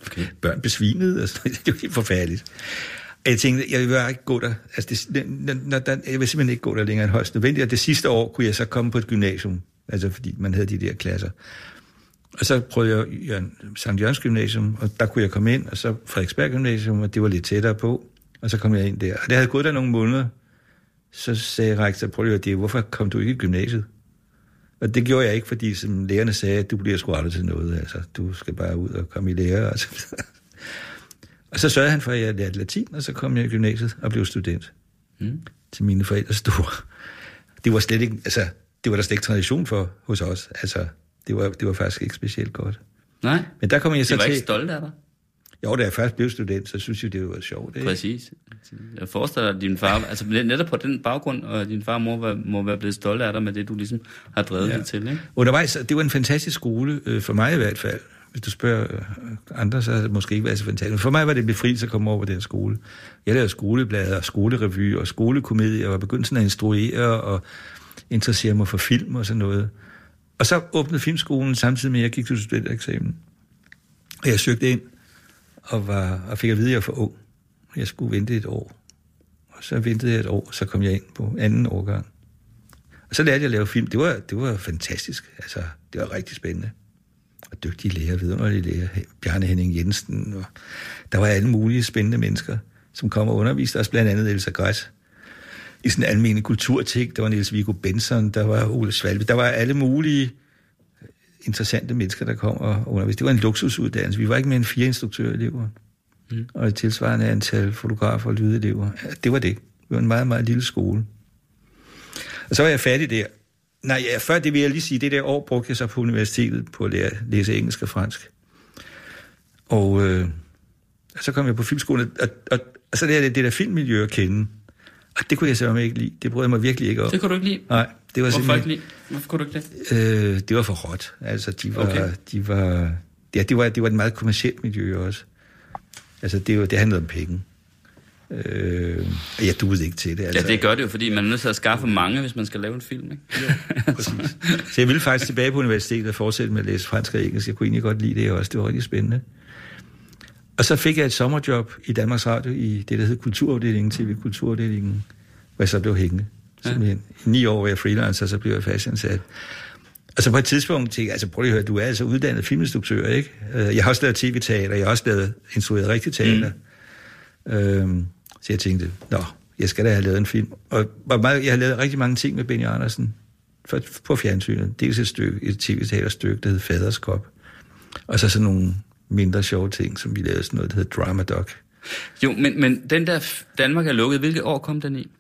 Speaker 1: Okay.
Speaker 2: Børn besvimede, og sådan, det var helt forfærdeligt. Jeg tænkte, jeg vil ikke gå der. Altså, det, når, når der, jeg vil simpelthen ikke gå der længere end højst nødvendigt. Og det sidste år kunne jeg så komme på et gymnasium. Altså, fordi man havde de der klasser. Og så prøvede jeg Jørgen, Sankt Jørgens Gymnasium, og der kunne jeg komme ind, og så Frederiksberg Gymnasium, og det var lidt tættere på. Og så kom jeg ind der. Og det havde gået der nogle måneder. Så sagde rektor, prøv lige at høre, det, hvorfor kom du ikke i gymnasiet? Og det gjorde jeg ikke, fordi som lærerne sagde, at du bliver sgu aldrig til noget. Altså, du skal bare ud og komme i lære. Og så, og så sørgede han for, at jeg lærte latin, og så kom jeg i gymnasiet og blev student.
Speaker 1: Mm.
Speaker 2: Til mine forældre store. Det var slet ikke, altså, det var der slet ikke tradition for hos os. Altså, det var, det var faktisk ikke specielt godt.
Speaker 1: Nej,
Speaker 2: Men der kom jeg
Speaker 1: de
Speaker 2: så
Speaker 1: var
Speaker 2: til...
Speaker 1: ikke stolte af dig.
Speaker 2: Jo, da jeg først blev student, så synes jeg, det var sjovt. Ikke?
Speaker 1: Præcis. Jeg forestiller dig, at din far, altså netop på den baggrund, og din far og mor var, må være blevet stolte af dig med det, du ligesom har drevet ja. det til, ikke?
Speaker 2: Undervejs, det var en fantastisk skole, øh, for mig i hvert fald. Hvis du spørger øh, andre, så har det måske ikke været så fantastisk. Men for mig var det befrielse at komme over på den skole. Jeg lavede skoleblade og skolerevy og skolekomedie, og var begyndt sådan at instruere og interessere mig for film og sådan noget. Og så åbnede filmskolen samtidig med, at jeg gik til studentereksamen. Og jeg søgte ind og, var, og fik at vide, at jeg var for ung. Jeg skulle vente et år. Og så ventede jeg et år, så kom jeg ind på anden årgang. Og så lærte jeg at lave film. Det var, det var fantastisk. Altså, det var rigtig spændende. Dygtige læger, vidunderlige læger. Bjarne Henning Jensen. Og der var alle mulige spændende mennesker, som kom og underviste os. Blandt andet Elsa Græs. I sådan en almindelig kulturting. Der var Niels Viggo Benson, der var Ole Svalve. Der var alle mulige interessante mennesker, der kom og underviste. Det var en luksusuddannelse. Vi var ikke mere end fire instruktørelever. Mm. Og et tilsvarende antal fotografer og lydelever. Ja, det var det. Det var en meget, meget lille skole. Og så var jeg færdig der. Nej, ja, før det vil jeg lige sige, det der år brugte jeg så på universitetet på at lære, læse engelsk og fransk. Og øh, så kom jeg på filmskolen, og, og, og så lærte jeg det der filmmiljø at kende. Og det kunne jeg simpelthen ikke lide. Det brød jeg mig virkelig ikke om.
Speaker 1: Det kunne du ikke lide?
Speaker 2: Nej, det var
Speaker 1: Hvorfor ikke lide? Hvorfor kunne du ikke det?
Speaker 2: Øh, det var for råt. Altså, de var...
Speaker 1: Okay.
Speaker 2: De var ja, det var, det var et meget kommersielt miljø også. Altså, det, var, det handlede om penge. Øh, jeg duede ikke til det. Altså.
Speaker 1: Ja, det gør det jo, fordi man er nødt til at skaffe mange, hvis man skal lave en film, ikke?
Speaker 2: Præcis. Så jeg ville faktisk tilbage på universitetet og fortsætte med at læse fransk og engelsk. Jeg kunne egentlig godt lide det også. Det var rigtig spændende. Og så fik jeg et sommerjob i Danmarks Radio i det, der hed Kulturafdelingen, TV-kulturafdelingen, hvor jeg så blev hængende. Simpelthen. I ni år var jeg freelancer, og så blev jeg fastansat. Og så på et tidspunkt tænkte jeg, altså prøv lige at høre, du er altså uddannet filminstruktør, ikke? Øh, Jeg har også lavet tv-teater, jeg har også lavet instrueret rigtig teater. Mm. Øhm, så jeg tænkte, nå, jeg skal da have lavet en film. Og jeg har lavet rigtig mange ting med Benny Andersen for, på fjernsynet. Dels et stykke, et tv-teaterstykke, der hed Faderskop. Og så sådan nogle mindre sjove ting, som vi lavede sådan noget, der hed Drama Doc.
Speaker 1: Jo, men, men den der Danmark er lukket, hvilket år kom den i?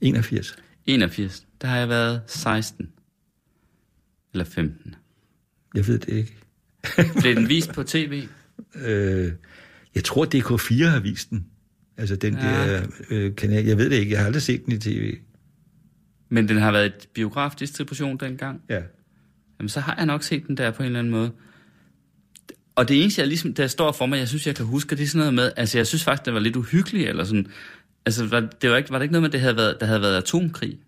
Speaker 2: 81.
Speaker 1: 81. Der har jeg været 16. Eller 15.
Speaker 2: Jeg ved det ikke.
Speaker 1: Blev den vist på tv?
Speaker 2: Øh, jeg tror, DK4 har vist den. Altså den
Speaker 1: Ja.
Speaker 2: der øh, kanal. Jeg ved det ikke. Jeg har aldrig set den i tv.
Speaker 1: Men den har været et biografdistribution dengang.
Speaker 2: Ja.
Speaker 1: Jamen, så har jeg nok set den der på en eller anden måde. Og det eneste, jeg ligesom, der står for mig, jeg synes, jeg kan huske, det er sådan noget med, altså jeg synes faktisk, det var lidt uhyggeligt, eller sådan, altså var, det var, ikke, var det ikke noget med, det havde været, der havde været atomkrig?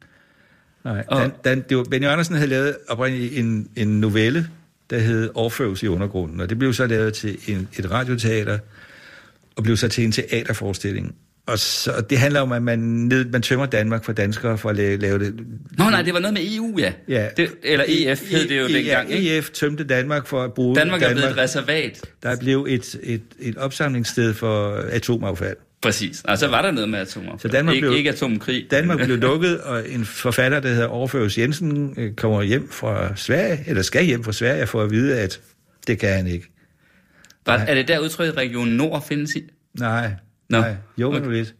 Speaker 2: Nej,
Speaker 1: Og-
Speaker 2: dan, dan, det var, Benny Andersen havde lavet oprindeligt en, en novelle, der hed Orfeus i undergrunden, og det blev så lavet til en, et radioteater, og blev så til en teaterforestilling. og så, det handler om, at man, ned, man tømmer Danmark for danskere for at lave, lave det.
Speaker 1: Nå nej, det var noget med EU, ja.
Speaker 2: Ja.
Speaker 1: Det, eller EF hed det jo
Speaker 2: ja,
Speaker 1: dengang, ikke?
Speaker 2: EF tømte Danmark for at bruge
Speaker 1: Danmark er blevet et reservat.
Speaker 2: Der blev et, et, et opsamlingssted for atomaffald.
Speaker 1: Præcis. Og så var der noget med atomer.
Speaker 2: Så Danmark
Speaker 1: ikke,
Speaker 2: blev-
Speaker 1: ikke atomkrig.
Speaker 2: Danmark blev lukket, og en forfatter, der hedder Overføres Jensen, øh, kommer hjem fra Sverige, eller skal hjem fra Sverige, for at vide, at det kan han ikke.
Speaker 1: Var, er det der udtryk, Region Nord findes i?
Speaker 2: Nej,
Speaker 1: Nå,
Speaker 2: nej, jo,
Speaker 1: okay.
Speaker 2: lidt.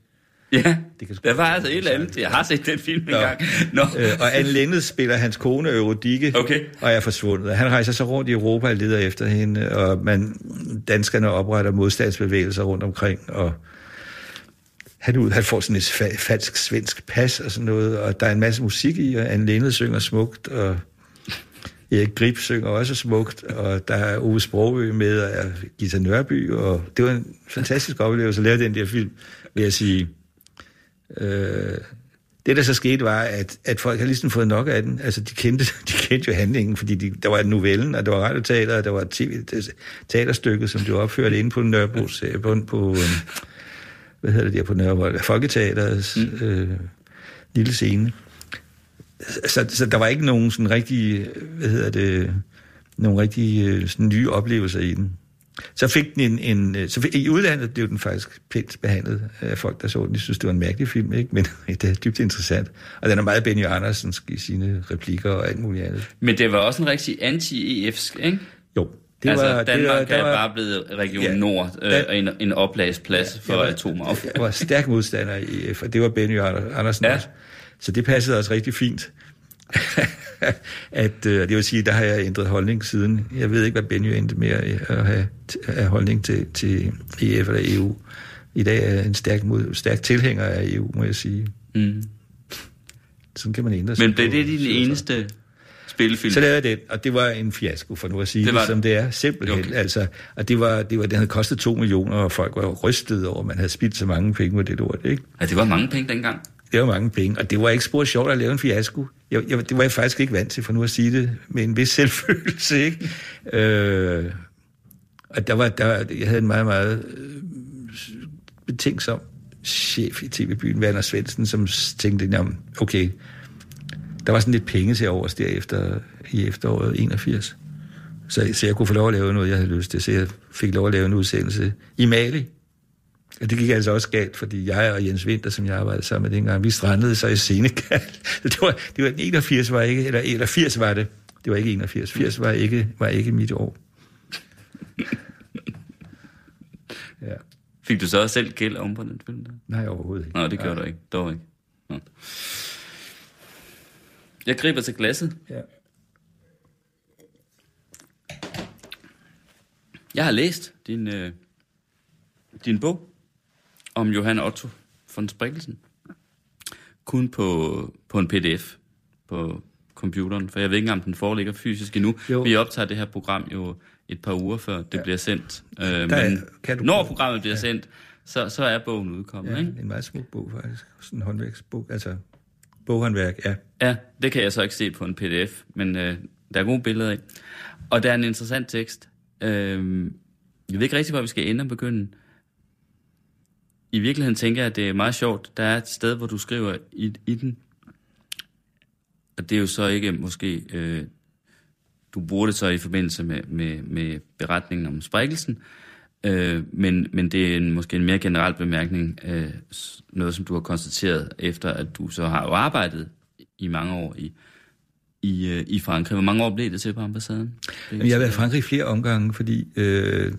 Speaker 1: Ja,
Speaker 2: Det kan
Speaker 1: der var altså et eller andet. Jeg har set den film
Speaker 2: Nå.
Speaker 1: engang. Nå.
Speaker 2: Øh, og Anne Lennet spiller hans kone Eurodikke,
Speaker 1: Okay.
Speaker 2: og er forsvundet. Han rejser så rundt i Europa og leder efter hende, og man, danskerne opretter modstandsbevægelser rundt omkring, og han, ud, han får sådan et fa- falsk svensk pas og sådan noget, og der er en masse musik i, og Anne Lennet synger smukt, og Erik Grip synger også smukt, og der er Ove Sprogø med, og Gita Nørby, og det var en fantastisk oplevelse at lave den der film, vil jeg sige. Øh, det, der så skete, var, at, at folk havde ligesom fået nok af den. Altså, de kendte, de kendte jo handlingen, fordi de, der var novellen, og der var radioteater, og der var TV, teaterstykket, som blev opført inde på Nørrebros, øh, på, på øh, hvad hedder det der på Nørrebro, Folketeaterets mm. øh, lille scene. Så, så der var ikke nogen sådan rigtig, hvad hedder det, nogle rigtig øh, sådan nye oplevelser i den. Så fik den en, en øh, så fik, i udlandet blev den faktisk pænt behandlet af folk, der så den. De synes, det var en mærkelig film, ikke? men det er dybt interessant. Og den er meget Benny Andersen i sine replikker og alt muligt andet.
Speaker 1: Men det var også en rigtig anti-EF'sk, ikke?
Speaker 2: Jo,
Speaker 1: Det altså,
Speaker 2: var,
Speaker 1: Danmark
Speaker 2: det var,
Speaker 1: er
Speaker 2: der var,
Speaker 1: bare blevet Region
Speaker 2: Ja,
Speaker 1: Nord, øh,
Speaker 2: Dan-
Speaker 1: en, en oplagsplads for
Speaker 2: jeg var-
Speaker 1: atomaffald.
Speaker 2: Jeg var stærk modstander i EF, og det var Benny Andersen
Speaker 1: Ja.
Speaker 2: ja. også. Så det passede også rigtig fint. at, øh, det vil sige, der har jeg ændret holdning siden. Jeg ved ikke, hvad Benny endte med at have, have holdning til, til EF eller EU. I dag er jeg en stærk, mod, stærk tilhænger af EU, må jeg sige.
Speaker 1: Mm.
Speaker 2: Sådan kan man ændre sig.
Speaker 1: Men blev det din eneste spillefilm?
Speaker 2: Så lavede jeg den, og det var en fiasko, for nu at sige
Speaker 1: Det var
Speaker 2: det, som det er. Simpelthen.
Speaker 1: Okay.
Speaker 2: Okay. Altså, og det var, det var, den havde kostet to millioner, og folk var rystet over, at man havde spildt så mange penge på det lort, ikke?
Speaker 1: Ja, det var mange penge dengang.
Speaker 2: Det var mange penge, og det var ikke spor sjovt at lave en fiasko. Jeg, jeg, det var jeg faktisk ikke vant til, for nu at sige det med en vis selvfølelse, ikke? Øh, og der var, der, jeg havde en meget, meget øh, betænksom chef i TV-byen, Werner Svendsen, som tænkte, jamen, okay, der var sådan lidt penge til overs derefter i efteråret 81. Så, så jeg kunne få lov at lave noget, jeg havde lyst til. Så jeg fik lov at lave en udsendelse i Mali. Og det gik altså også galt, fordi jeg og Jens Winter, som jeg arbejdede sammen med dengang, vi strandede så i Senegal. Det var, det var 81 var ikke, eller, eller 80 var det. Det var ikke 81. 80 var ikke, var ikke mit år. Ja.
Speaker 1: Fik du så også selv gæld om på den film? Der?
Speaker 2: Nej, overhovedet ikke.
Speaker 1: Nå, det gjorde
Speaker 2: Nej.
Speaker 1: du ikke. Dog ikke. Nå. Jeg griber til glasset.
Speaker 2: Ja.
Speaker 1: Jeg har læst din, øh, din bog om Johan Otto von Sprikkelsen. Kun på, på en pdf på computeren, for jeg ved ikke om den foreligger fysisk endnu.
Speaker 2: Jo.
Speaker 1: Vi optager det her program jo et par uger før det ja. bliver sendt. Øh, men
Speaker 2: kan du-
Speaker 1: når programmet bliver ja. sendt, så, så er bogen udkommet.
Speaker 2: ja,
Speaker 1: Ikke?
Speaker 2: en meget smuk bog faktisk. Sådan en håndværksbog, altså boghåndværk, ja.
Speaker 1: Ja, det kan jeg så ikke se på en pdf, men øh, der er gode billeder af. Og der er en interessant tekst. Øh, jeg ved ikke rigtig, hvor vi skal ende og begynde. I virkeligheden tænker jeg, at det er meget sjovt. Der er et sted, hvor du skriver i, i den, og det er jo så ikke måske... Øh, du bruger det så i forbindelse med, med, med beretningen om sprækkelsen, øh, men, men det er en, måske en mere generel bemærkning, øh, noget som du har konstateret efter, at du så har jo arbejdet i mange år i, i, øh, i Frankrig. Hvor mange år blev det til på ambassaden?
Speaker 2: Jeg har været i Frankrig flere omgange, fordi... Øh,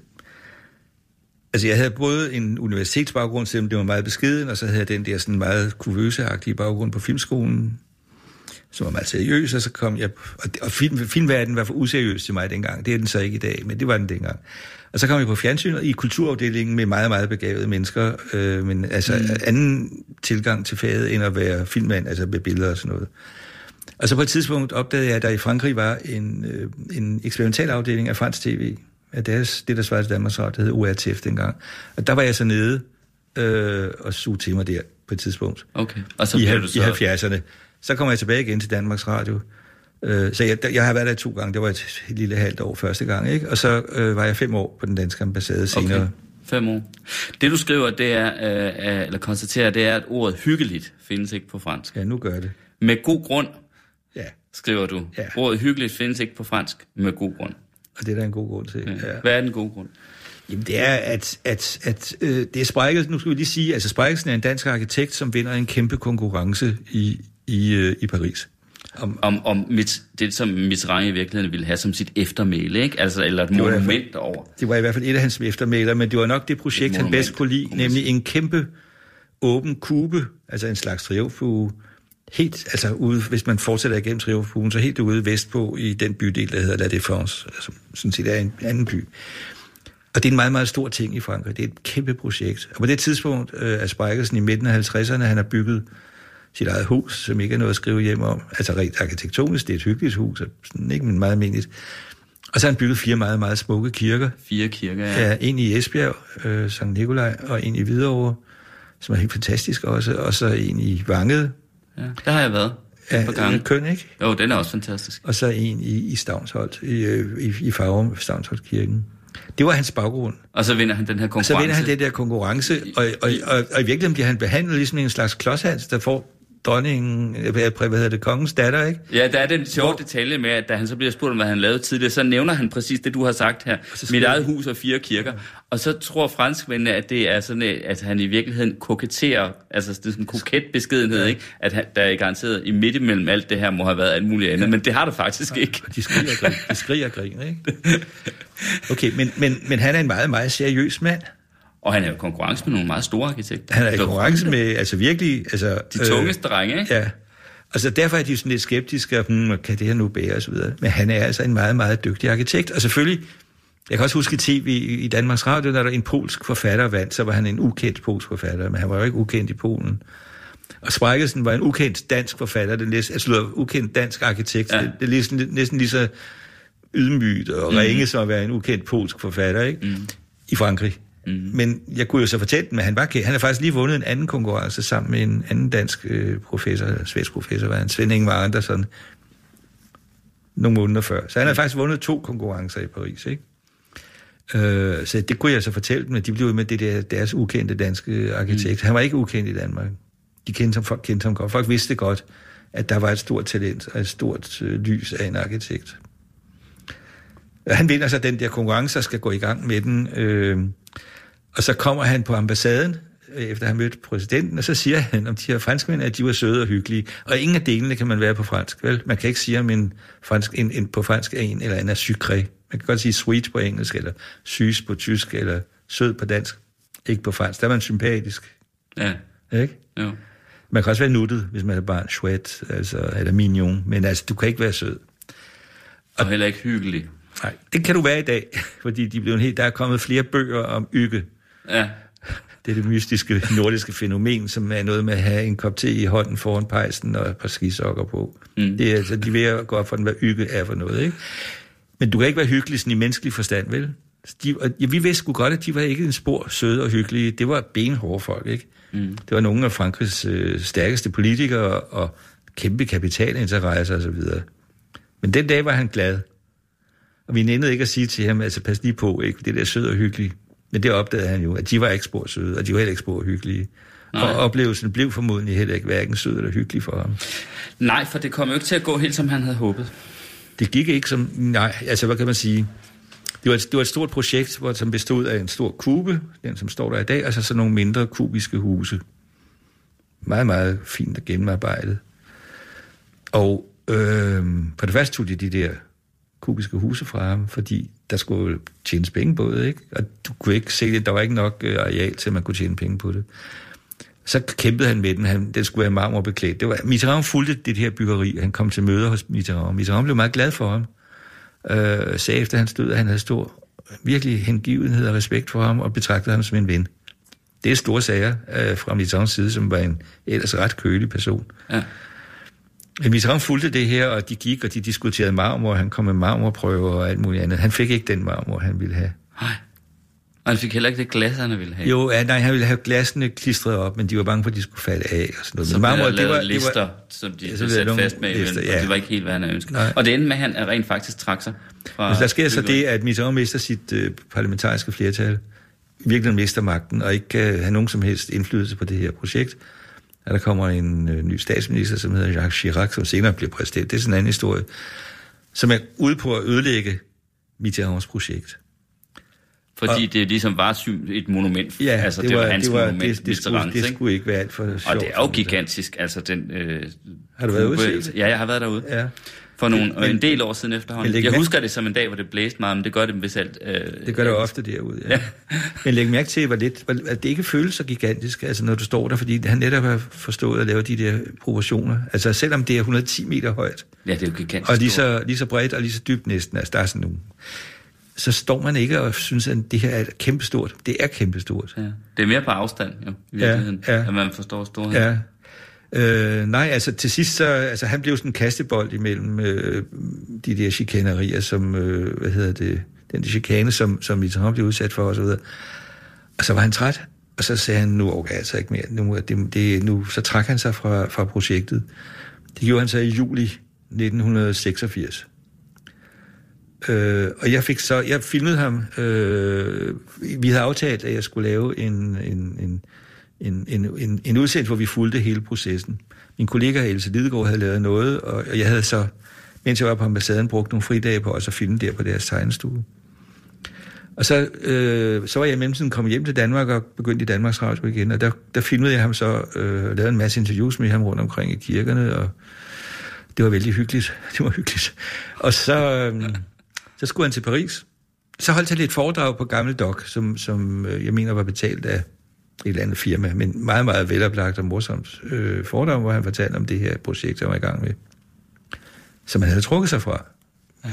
Speaker 2: altså, jeg havde både en universitetsbaggrund, selvom det var meget beskeden, og så havde jeg den der sådan meget kuvøseagtige baggrund på filmskolen, som var meget seriøs, og så kom jeg... Og, og film, filmverdenen var for useriøs til mig dengang. Det er den så ikke i dag, men det var den dengang. Og så kom jeg på fjernsynet i kulturafdelingen med meget, meget begavede mennesker, øh, men altså mm. anden tilgang til faget, end at være filmmand, altså med billeder og sådan noget. Og så på et tidspunkt opdagede jeg, at der i Frankrig var en, øh, en eksperimental afdeling af fransk tv, af deres, det der svarede til Danmarks Radio, hed ORTF dengang. Og der var jeg så nede øh, og suge til mig der på et tidspunkt.
Speaker 1: Okay, og så
Speaker 2: I,
Speaker 1: du så...
Speaker 2: I 70'erne. Så kommer jeg tilbage igen til Danmarks Radio. Øh, så jeg, jeg har været der to gange. Det var et lille halvt år første gang, ikke? Og så øh, var jeg fem år på den danske ambassade senere.
Speaker 1: Okay. Fem år. Det du skriver, det er, øh, eller konstaterer, det er, at ordet hyggeligt findes ikke på fransk.
Speaker 2: Ja, nu gør det.
Speaker 1: Med god grund,
Speaker 2: Ja,
Speaker 1: skriver du.
Speaker 2: Ja.
Speaker 1: Ordet hyggeligt findes ikke på fransk med god grund.
Speaker 2: Og det er der en god grund til.
Speaker 1: Ja.
Speaker 2: Ja.
Speaker 1: Hvad er den gode grund?
Speaker 2: Jamen, det er, at, at, at øh, det er Spreikelsen, nu skal vi lige sige, altså Spreikelsen er en dansk arkitekt, som vinder en kæmpe konkurrence i, i, øh, i Paris. Om,
Speaker 1: Om, om mit, det, som Mitterrand i virkeligheden ville have som sit eftermæle, ikke? Altså, eller et
Speaker 2: hvert fald-
Speaker 1: monument over.
Speaker 2: det var i hvert fald et af hans eftermæler, men det var nok det projekt, han
Speaker 1: monument,
Speaker 2: bedst kunne lide, nemlig en kæmpe åben kube, altså en slags triumfuge, helt, altså ude, hvis man fortsætter igennem triumfugen, så helt ude vestpå i den bydel, der hedder La Défense, som sådan set er en anden by. Og det er en meget, meget stor ting i Frankrig. Det er et kæmpe projekt. Og på det tidspunkt øh, er Spreikelsen i midten af 50'erne, han har bygget sit eget hus, som ikke er noget at skrive hjem om. Altså rent arkitektonisk, det er et hyggeligt hus, og sådan, ikke men meget almindeligt. Og så har han bygget fire meget, meget smukke kirker.
Speaker 1: Fire kirker, ja.
Speaker 2: Ja, en i Esbjerg, øh, Sankt Nikolaj, og en i Hvidovre, som er helt fantastisk også, og så en i Vangede,
Speaker 1: ja. Der har jeg været
Speaker 2: ja,
Speaker 1: gange.
Speaker 2: Køn, ikke?
Speaker 1: Jo, den er også fantastisk.
Speaker 2: Og så en i, i Stavnsholt, i, øh, i, i Farum, Stavnsholtkirken. Det var hans baggrund.
Speaker 1: Og så vinder han den her
Speaker 2: Og
Speaker 1: konkurrence.
Speaker 2: så vinder han det der konkurrence, og, og, og, og i virkeligheden bliver han behandlet ligesom en slags klodshans, der får dronningen, øh, hvad hvad hedder det, kongens datter, ikke?
Speaker 1: Ja, der er den sjove
Speaker 2: Hvor-
Speaker 1: detalje med, at da han så bliver spurgt om, hvad han lavede tidligere, så nævner han præcis det, du har sagt her. Mit eget hus og fire kirker. Og så tror franskmændene, at det er sådan, øh, at han i virkeligheden koketterer, altså det er sådan en koket beskedenhed, ikke? At han, der er garanteret i midt imellem alt det her, må have været alt muligt andet, men det har der faktisk ikke.
Speaker 2: Og de skriger og griner, de skriger og griner, ikke? Okay, men, men, men han er en meget, meget seriøs mand.
Speaker 1: Og han er jo konkurrence med nogle meget store arkitekter.
Speaker 2: Han er i konkurrence med, altså virkelig... Altså,
Speaker 1: De tungeste drenge, ikke?
Speaker 2: Ja. Og så derfor er de sådan lidt skeptiske, og, hmm, kan det her nu bære videre. Men han er altså en meget, meget dygtig arkitekt. Og selvfølgelig, jeg kan også huske i tv i Danmarks Radio, når der en polsk forfatter vandt, så var han en ukendt polsk forfatter, men han var jo ikke ukendt i Polen. Og Spreikelsen var en ukendt dansk forfatter, det næsten, altså ukendt dansk arkitekt.
Speaker 1: Ja.
Speaker 2: Det, det er næsten, næsten lige så ydmygt og
Speaker 1: Mhm.
Speaker 2: ringe som at være en ukendt polsk forfatter, ikke? Mm. I Frankrig. Mm. Men jeg kunne jo så fortælle dem, at han var. Han har faktisk lige vundet en anden konkurrence sammen med en anden dansk øh, professor, svensk professor, var han, Svend Ingvar Andersson, nogle måneder før. Så han har faktisk vundet to konkurrencer i Paris, ikke? Øh, så det kunne jeg så fortælle dem, at de blev med det der, deres ukendte danske arkitekt. Mm. Han var ikke ukendt i Danmark. De kendte ham, folk kendte ham godt. Folk vidste godt, at der var et stort talent og et stort øh, lys af en arkitekt. Han vinder så den der konkurrence og skal gå i gang med den. Øh, og så kommer han på ambassaden, øh, efter at have mødt præsidenten, og så siger han om de her franskmænd, at de var søde og hyggelige. Og ingen af delene kan man være på fransk, vel? Man kan ikke sige, om en, fransk, en, en på fransk er en eller anden er sucré. Man kan godt sige sweet på engelsk, eller sys på tysk, eller sød på dansk. Ikke på fransk. Der er man sympatisk,
Speaker 1: Ja,
Speaker 2: ikke?
Speaker 1: jo.
Speaker 2: Man kan også være nuttet, hvis man er barn, chouette, altså, eller mignon. Men altså, du kan ikke være sød.
Speaker 1: Og heller ikke hyggelig.
Speaker 2: Nej, det kan du være i dag, fordi de blev en helt, der er kommet flere bøger om ygge.
Speaker 1: Ja,
Speaker 2: Det er det mystiske nordiske fænomen, som er noget med at have en kop te i hånden foran pejsen og et par skisokker på. Mm. Det er altså, de ved at gå op for, den, hvad ygge er for noget, ikke? Men du kan ikke være hyggelig sådan i menneskelig forstand, vel? De, og, ja, vi vidste sgu godt, at de var ikke en spor søde og hyggelige. Det var benhårde folk, ikke? Mm. Det var nogle af Frankrigs øh, stærkeste politikere og kæmpe kapitalinteresser og så videre. Men den dag var han glad. Og vi nændede ikke at sige til ham, altså pas lige på, ikke? Det der sød og hyggelige. Men det opdagede han jo, at de var ikke spor søde, og de var heller ikke spor hyggelige. Nej. Og oplevelsen blev formodentlig heller ikke hverken sød eller hyggelig for ham.
Speaker 1: nej, for det kom jo ikke til at gå helt, som han havde håbet.
Speaker 2: Det gik ikke som... Nej, altså hvad kan man sige? Det var et, det var et stort projekt, hvor, som bestod af en stor kube, den som står der i dag, og så sådan nogle mindre kubiske huse. Meget, meget fint og gennemarbejdet. Og øh, på det første tog de de der kubiske huse fra ham, fordi der skulle tjenes penge på det, ikke? Og du kunne ikke se det, der var ikke nok øh, areal til, at man kunne tjene penge på det. Så kæmpede han med den, han, den skulle være marmorbeklædt. Det var, Mitterrand fulgte det her byggeri, han kom til møder hos Mitterrand. Mitterrand blev meget glad for ham, øh, sagde efter hans død, at han havde stor, virkelig hengivenhed og respekt for ham, og betragtede ham som en ven. Det er store sager øh, fra Mitterrands side, som var en ellers ret kølig person.
Speaker 1: Ja.
Speaker 2: Men Mitterrand fulgte det her, og de gik, og de diskuterede marmor, han kom med marmorprøver og alt muligt andet. Han fik ikke den marmor, han ville have.
Speaker 1: Nej. Og han fik heller ikke det glas, han ville have.
Speaker 2: Jo, ja, nej, han ville have glasene klistret op, men de var bange for, at de skulle falde af og sådan noget.
Speaker 1: Så
Speaker 2: Men marmor,
Speaker 1: der lavet lister, som de
Speaker 2: Ja, så
Speaker 1: sat fast med,
Speaker 2: lister,
Speaker 1: men
Speaker 2: ja.
Speaker 1: det var ikke helt, hvad han havde ønsket.
Speaker 2: Nej.
Speaker 1: Og det endte med, at han rent faktisk trak sig fra
Speaker 2: Altså, der sker så det, at Mitterrand mister sit øh, parlamentariske flertal virkelig mister magten, og ikke kan have nogen som helst indflydelse på det her projekt. Og der kommer en øh, ny statsminister, som hedder Jacques Chirac, som senere bliver præsident. Det er sådan en anden historie, som er ude på at ødelægge Mitterrands projekt.
Speaker 1: Fordi og, det ligesom var et monument.
Speaker 2: Ja, altså, det, det, var, var hans det var, monument, det, det, skulle, det skulle ikke være alt for sjovt.
Speaker 1: Og det er jo gigantisk, altså den... Øh,
Speaker 2: har du været ude
Speaker 1: Ja, jeg har været derude.
Speaker 2: Ja.
Speaker 1: For nogle, men, en del år siden efterhånden. Jeg husker det som en dag, hvor det blæste meget, men det gør det hvis alt... Øh,
Speaker 2: det gør det jo ofte derude, ja. ja. men læg mærke til, hvor lidt, at det ikke føles så gigantisk, altså når du står der, fordi han netop har forstået at lave de der proportioner. Altså selvom det er 110 meter højt.
Speaker 1: Ja, det er jo gigantisk
Speaker 2: Og lige så, lige så bredt og lige så dybt næsten, altså der er sådan nogle så står man ikke og synes, at det her er kæmpestort. Det er kæmpestort.
Speaker 1: Ja. Det er mere på afstand, jo, i virkeligheden, ja, ja. at man forstår storheden.
Speaker 2: Ja. Øh, nej, altså til sidst, så, altså han blev sådan en kastebold imellem øh, de der chikanerier, som, øh, hvad hedder det, den der chikane, som, som Mitterrand blev udsat for, og så videre. Og så var han træt, og så sagde han, nu okay, altså ikke mere, nu, det, det, nu, så trak han sig fra, fra projektet. Det gjorde han så i juli 1986. Øh, og jeg fik så, jeg filmede ham, øh, vi havde aftalt, at jeg skulle lave en, en, en, en, en, en, en udsendelse, hvor vi fulgte hele processen. Min kollega Else Lidegaard havde lavet noget, og jeg havde så, mens jeg var på ambassaden, brugt nogle fridage på også at filme der på deres tegnestue. Og så, øh, så var jeg i mellemtiden kommet hjem til Danmark og begyndte i Danmarks Radio igen, og der, der filmede jeg ham så, øh, lavede en masse interviews med ham rundt omkring i kirkerne, og det var vældig hyggeligt. Det var hyggeligt. Og så, øh, så skulle han til Paris. Så holdt han lidt foredrag på Gamle Dok, som, som øh, jeg mener var betalt af et eller andet firma, men meget, meget veloplagt og morsomt øh, foredrag, hvor han fortalte om det her projekt, han var i gang med, som han havde trukket sig fra. Ja.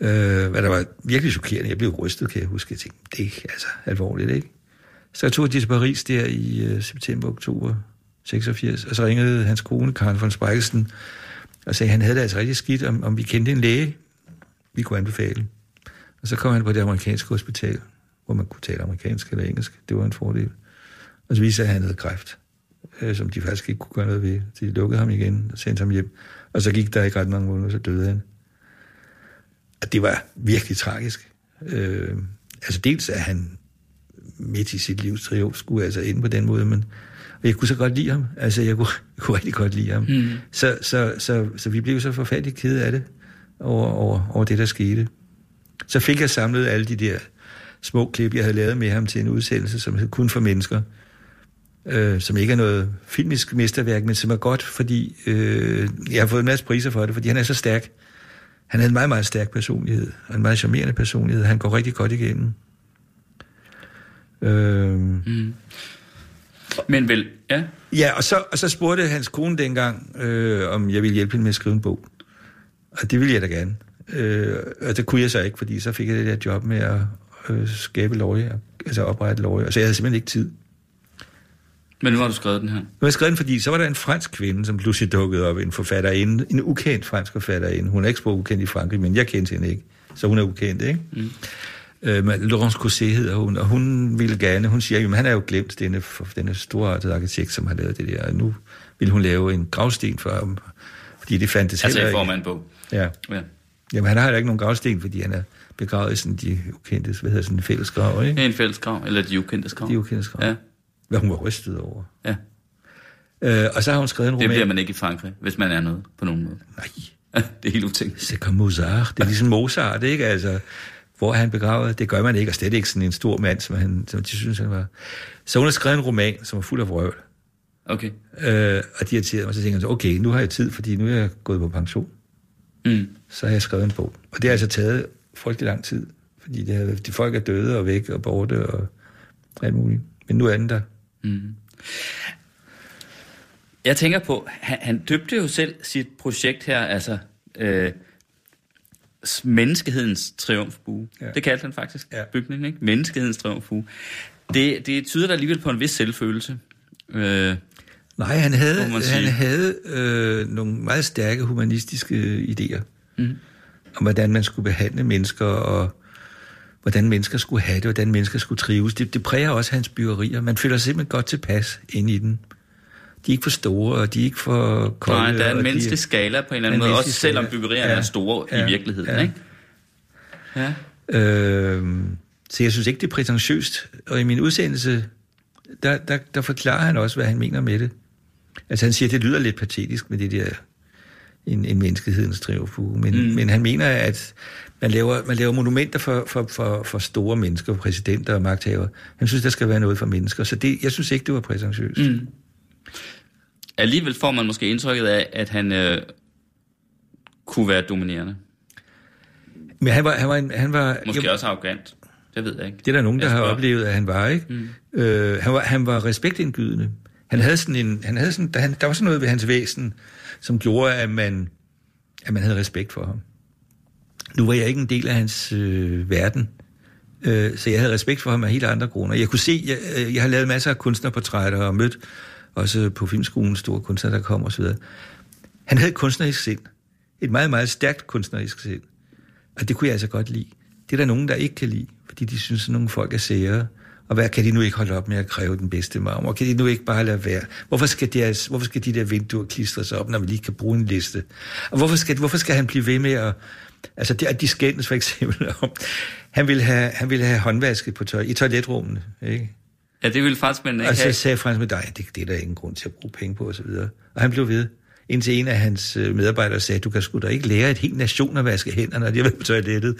Speaker 2: Øh, hvad der var virkelig chokerende. Jeg blev rystet, kan jeg huske. Jeg tænkte, det er altså alvorligt, ikke? Så jeg tog de til Paris der i øh, september-oktober 86, og så ringede hans kone, Karen von Spejkelsen, og sagde, at han havde det altså rigtig skidt, om, om vi kendte en læge, vi kunne anbefale. Og så kom han på det amerikanske hospital, hvor man kunne tale amerikansk eller engelsk. Det var en fordel. Og så viste at han havde kræft, øh, som de faktisk ikke kunne gøre noget ved. De lukkede ham igen og sendte ham hjem. Og så gik der ikke ret mange måneder, så døde han. Og det var virkelig tragisk. Øh, altså dels er han midt i sit livs triumf, skulle altså ind på den måde, men og jeg kunne så godt lide ham. Altså, jeg kunne, jeg kunne rigtig godt lide ham. Mm. Så, så, så, så vi blev så forfærdeligt kede af det over, over, over det, der skete. Så fik jeg samlet alle de der små klip, jeg havde lavet med ham til en udsendelse, som hed Kun for Mennesker, øh, som ikke er noget filmisk mesterværk, men som er godt, fordi øh, jeg har fået en masse priser for det, fordi han er så stærk. Han havde en meget, meget stærk personlighed, og en meget charmerende personlighed. Han går rigtig godt igennem. Øh, mm.
Speaker 1: Men vel, ja.
Speaker 2: Ja, og så, og så spurgte hans kone dengang, øh, om jeg ville hjælpe hende med at skrive en bog. Og det ville jeg da gerne. Øh, og det kunne jeg så ikke, fordi så fik jeg det der job med at øh, skabe løje, altså oprette løje. Så jeg havde simpelthen ikke tid.
Speaker 1: Men nu har du skrevet den her? Nu
Speaker 2: har jeg skrevet den, fordi så var der en fransk kvinde, som pludselig dukkede op, en forfatterinde, en ukendt fransk forfatterinde. Hun er ikke ukendt i Frankrig, men jeg kendte hende ikke. Så hun er ukendt, ikke? Mm. Øh, Laurence Cossé hedder hun, og hun ville gerne, hun siger, at han er jo glemt denne, denne store arkitekt, som har lavet det der, og nu vil hun lave en gravsten for ham, fordi det fandtes
Speaker 1: altså
Speaker 2: heller
Speaker 1: ikke. Altså i form af en bog?
Speaker 2: Ja. ja. Jamen, han har ikke nogen gravsten, fordi han er begravet i sådan de ukendte, hvad hedder sådan en fælles grav, ikke?
Speaker 1: Ja, en fælles grav, eller de ukendte grav.
Speaker 2: De ukendte grav. Ja. Hvad hun var rystet over.
Speaker 1: Ja.
Speaker 2: Øh, og så har hun skrevet en roman.
Speaker 1: Det bliver man ikke i Frankrig, hvis man er noget på nogen måde.
Speaker 2: Nej.
Speaker 1: det er helt utænkt.
Speaker 2: C'est comme Mozart. Det er ligesom Mozart, ikke? Altså, hvor er han begravet? Det gør man ikke, og slet ikke sådan en stor mand, som, han, som de synes, han var. Så hun har skrevet en roman, som er fuld af vrøvl.
Speaker 1: Okay.
Speaker 2: Øh, og de irriterede mig, så tænkte jeg, okay, nu har jeg tid, fordi nu er jeg gået på pension. Mm. Så har jeg skrevet en bog. Og det har altså taget frygtelig lang tid, fordi det er, de folk er døde og væk og borte og alt muligt. Men nu er den der. Mm.
Speaker 1: Jeg tænker på, han, han døbte jo selv sit projekt her, altså øh, menneskehedens triumfbue. Ja. Det kaldte han faktisk ja. bygningen, ikke? Menneskehedens triumfbue. Det, det tyder da alligevel på en vis selvfølelse. Øh,
Speaker 2: Nej, han havde, han havde øh, nogle meget stærke humanistiske idéer mm. Om, hvordan man skulle behandle mennesker, og hvordan mennesker skulle have det, og hvordan mennesker skulle trives. Det, det præger også hans byggerier. Man føler sig simpelthen godt tilpas ind i den. De er ikke for store, og de er ikke for kolde.
Speaker 1: Nej, der er en menneskelig skala på en eller anden måde, også selvom byggerierne ja, er store ja, i virkeligheden. Ja. Ikke?
Speaker 2: Ja. Øh, Så jeg synes ikke, det er prætentiøst. Og i min udsendelse, der, der, der forklarer han også, hvad han mener med det. Altså han siger, at det lyder lidt patetisk med det der en, en menneskehedens triumfuge, men, mm. men han mener, at man laver, man laver monumenter for, for, for, for store mennesker, præsidenter og magthavere. Han synes, der skal være noget for mennesker, så det, jeg synes ikke, det var prætentiøst. Mm.
Speaker 1: Alligevel får man måske indtrykket af, at han øh, kunne være dominerende.
Speaker 2: Men han var... Han var, en, han var
Speaker 1: måske jeg, også arrogant. Det ved jeg ikke.
Speaker 2: Det er der nogen, der har oplevet, at han var, ikke? Mm. Øh, han, var, han var respektindgydende. Han havde sådan en... Han havde sådan, der, han, der var sådan noget ved hans væsen, som gjorde, at man, at man havde respekt for ham. Nu var jeg ikke en del af hans øh, verden, øh, så jeg havde respekt for ham af helt andre grunde. Jeg kunne se, jeg, øh, jeg har lavet masser af kunstnerportrætter og mødt også på filmskolen store kunstnere, der kom osv. Han havde et kunstnerisk sind. Et meget, meget stærkt kunstnerisk sind. Og det kunne jeg altså godt lide. Det er der nogen, der ikke kan lide, fordi de synes, at nogle folk er sære. Og hvad kan de nu ikke holde op med at kræve den bedste marmor? Kan de nu ikke bare lade være? Hvorfor skal, deres, hvorfor skal de der vinduer klistres op, når vi lige kan bruge en liste? Og hvorfor skal, hvorfor skal han blive ved med at... Altså, de, de skændes for eksempel om... Han ville have, han ville have håndvasket på tøj, i toiletrummene, ikke?
Speaker 1: Ja, det ville franskmændene ikke
Speaker 2: Og så sagde franskmændene, nej, det, det er der ingen grund til at bruge penge på, og så videre. Og han blev ved indtil en af hans øh, medarbejdere sagde, du kan sgu da ikke lære et helt nation at vaske hænder, når de har været på toilettet.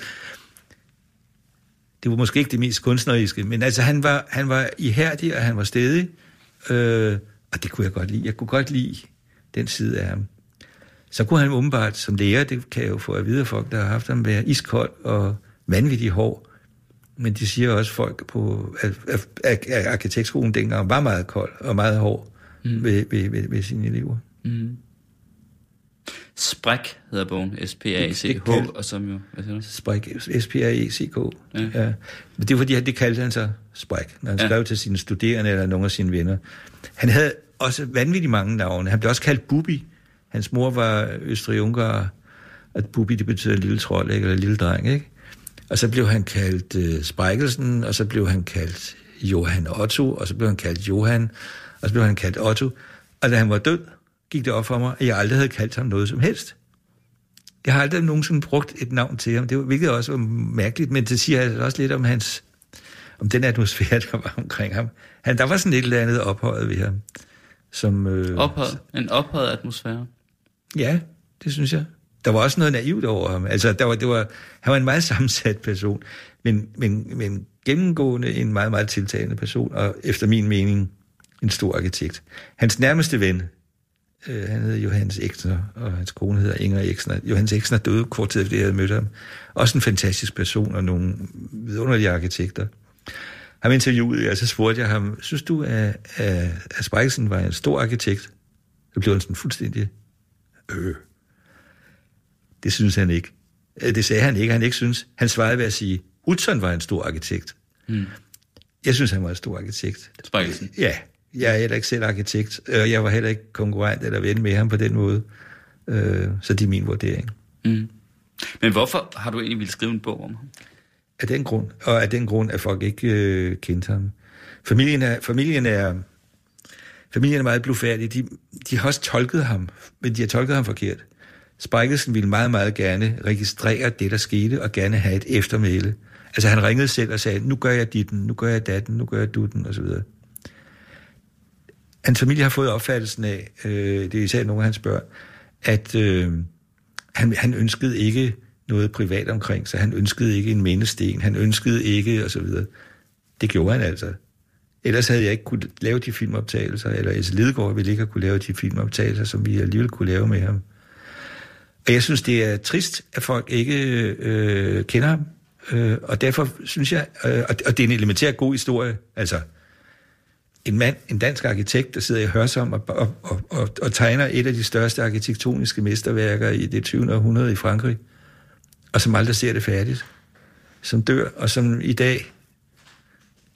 Speaker 2: Det var måske ikke det mest kunstneriske, men altså han var, han var ihærdig, og han var stedig, øh, og det kunne jeg godt lide. Jeg kunne godt lide den side af ham. Så kunne han umiddelbart som lærer, det kan jeg jo få at vide af folk, der har haft ham, være iskold og vanvittig hård. Men de siger også folk på at, at, at, at arkitektskolen dengang var meget kold og meget hård mm. ved, ved, ved, ved sine elever. Mm.
Speaker 1: Spræk hedder bogen, S-P-A-C-H, og som jo, hvad siger du?
Speaker 2: Spræk, S-P-A-E-C-K. Ja. ja. Men det var fordi, det kaldte han sig Spræk, når han ja. skrev til sine studerende eller nogle af sine venner. Han havde også vanvittigt mange navne. Han blev også kaldt Bubi. Hans mor var østrig-ungar, og Bubi, det betyder lille trold, ikke? eller lille dreng, ikke? Og så blev han kaldt uh, Sprækkelsen, og så blev han kaldt Johan Otto, og så blev han kaldt Johan, og så blev han kaldt Otto. Og da han var død, gik det op for mig, at jeg aldrig havde kaldt ham noget som helst. Jeg har aldrig nogensinde brugt et navn til ham, det var, hvilket også var mærkeligt, men det siger altså også lidt om hans, om den atmosfære, der var omkring ham. Han, der var sådan et eller andet ophøjet ved ham. Som, øh,
Speaker 1: ophøjet? En ophøjet atmosfære?
Speaker 2: Ja, det synes jeg. Der var også noget naivt over ham. Altså, der var, det var, han var en meget sammensat person, men, men, men gennemgående en meget, meget tiltagende person, og efter min mening en stor arkitekt. Hans nærmeste ven, Øh, han hedder Johannes Eksner, og hans kone hedder Inger Eksner. Johannes Eksner døde kort tid efter, jeg havde mødt ham. Også en fantastisk person og nogle vidunderlige arkitekter. Ham interviewede og så spurgte jeg ham, synes du, at, at, at Spejlsen var en stor arkitekt? Så blev han sådan fuldstændig, øh. Det synes han ikke. Øh, det sagde han ikke, han ikke synes. Han svarede ved at sige, Utzon var en stor arkitekt. Hmm. Jeg synes, han var en stor arkitekt.
Speaker 1: Spejlsen?
Speaker 2: Ja, jeg er heller ikke selv arkitekt, og jeg var heller ikke konkurrent eller ven med ham på den måde. Øh, så det er min vurdering. Mm.
Speaker 1: Men hvorfor har du egentlig ville skrive en bog om ham?
Speaker 2: Af den grund, og af den grund, at folk ikke øh, kendte ham. Familien er, familien er, familien er meget blufærdig. De, de har også tolket ham, men de har tolket ham forkert. Spejkelsen ville meget, meget gerne registrere det, der skete, og gerne have et eftermæle. Altså han ringede selv og sagde, nu gør jeg dit, nu gør jeg datten, nu gør jeg dutten, osv. Hans familie har fået opfattelsen af, øh, det er især nogle af hans børn, at øh, han, han ønskede ikke noget privat omkring sig, han ønskede ikke en mindesten, han ønskede ikke, og så videre. Det gjorde han altså. Ellers havde jeg ikke kunne lave de filmoptagelser, eller Else Lidegaard ville ikke have kunne lave de filmoptagelser, som vi alligevel kunne lave med ham. Og jeg synes, det er trist, at folk ikke øh, kender ham. Øh, og derfor synes jeg, øh, og det er en elementær god historie, altså en mand, en dansk arkitekt, der sidder i Hørsom og, og, og, og, og tegner et af de største arkitektoniske mesterværker i det 20. århundrede i Frankrig, og som aldrig ser det færdigt, som dør, og som i dag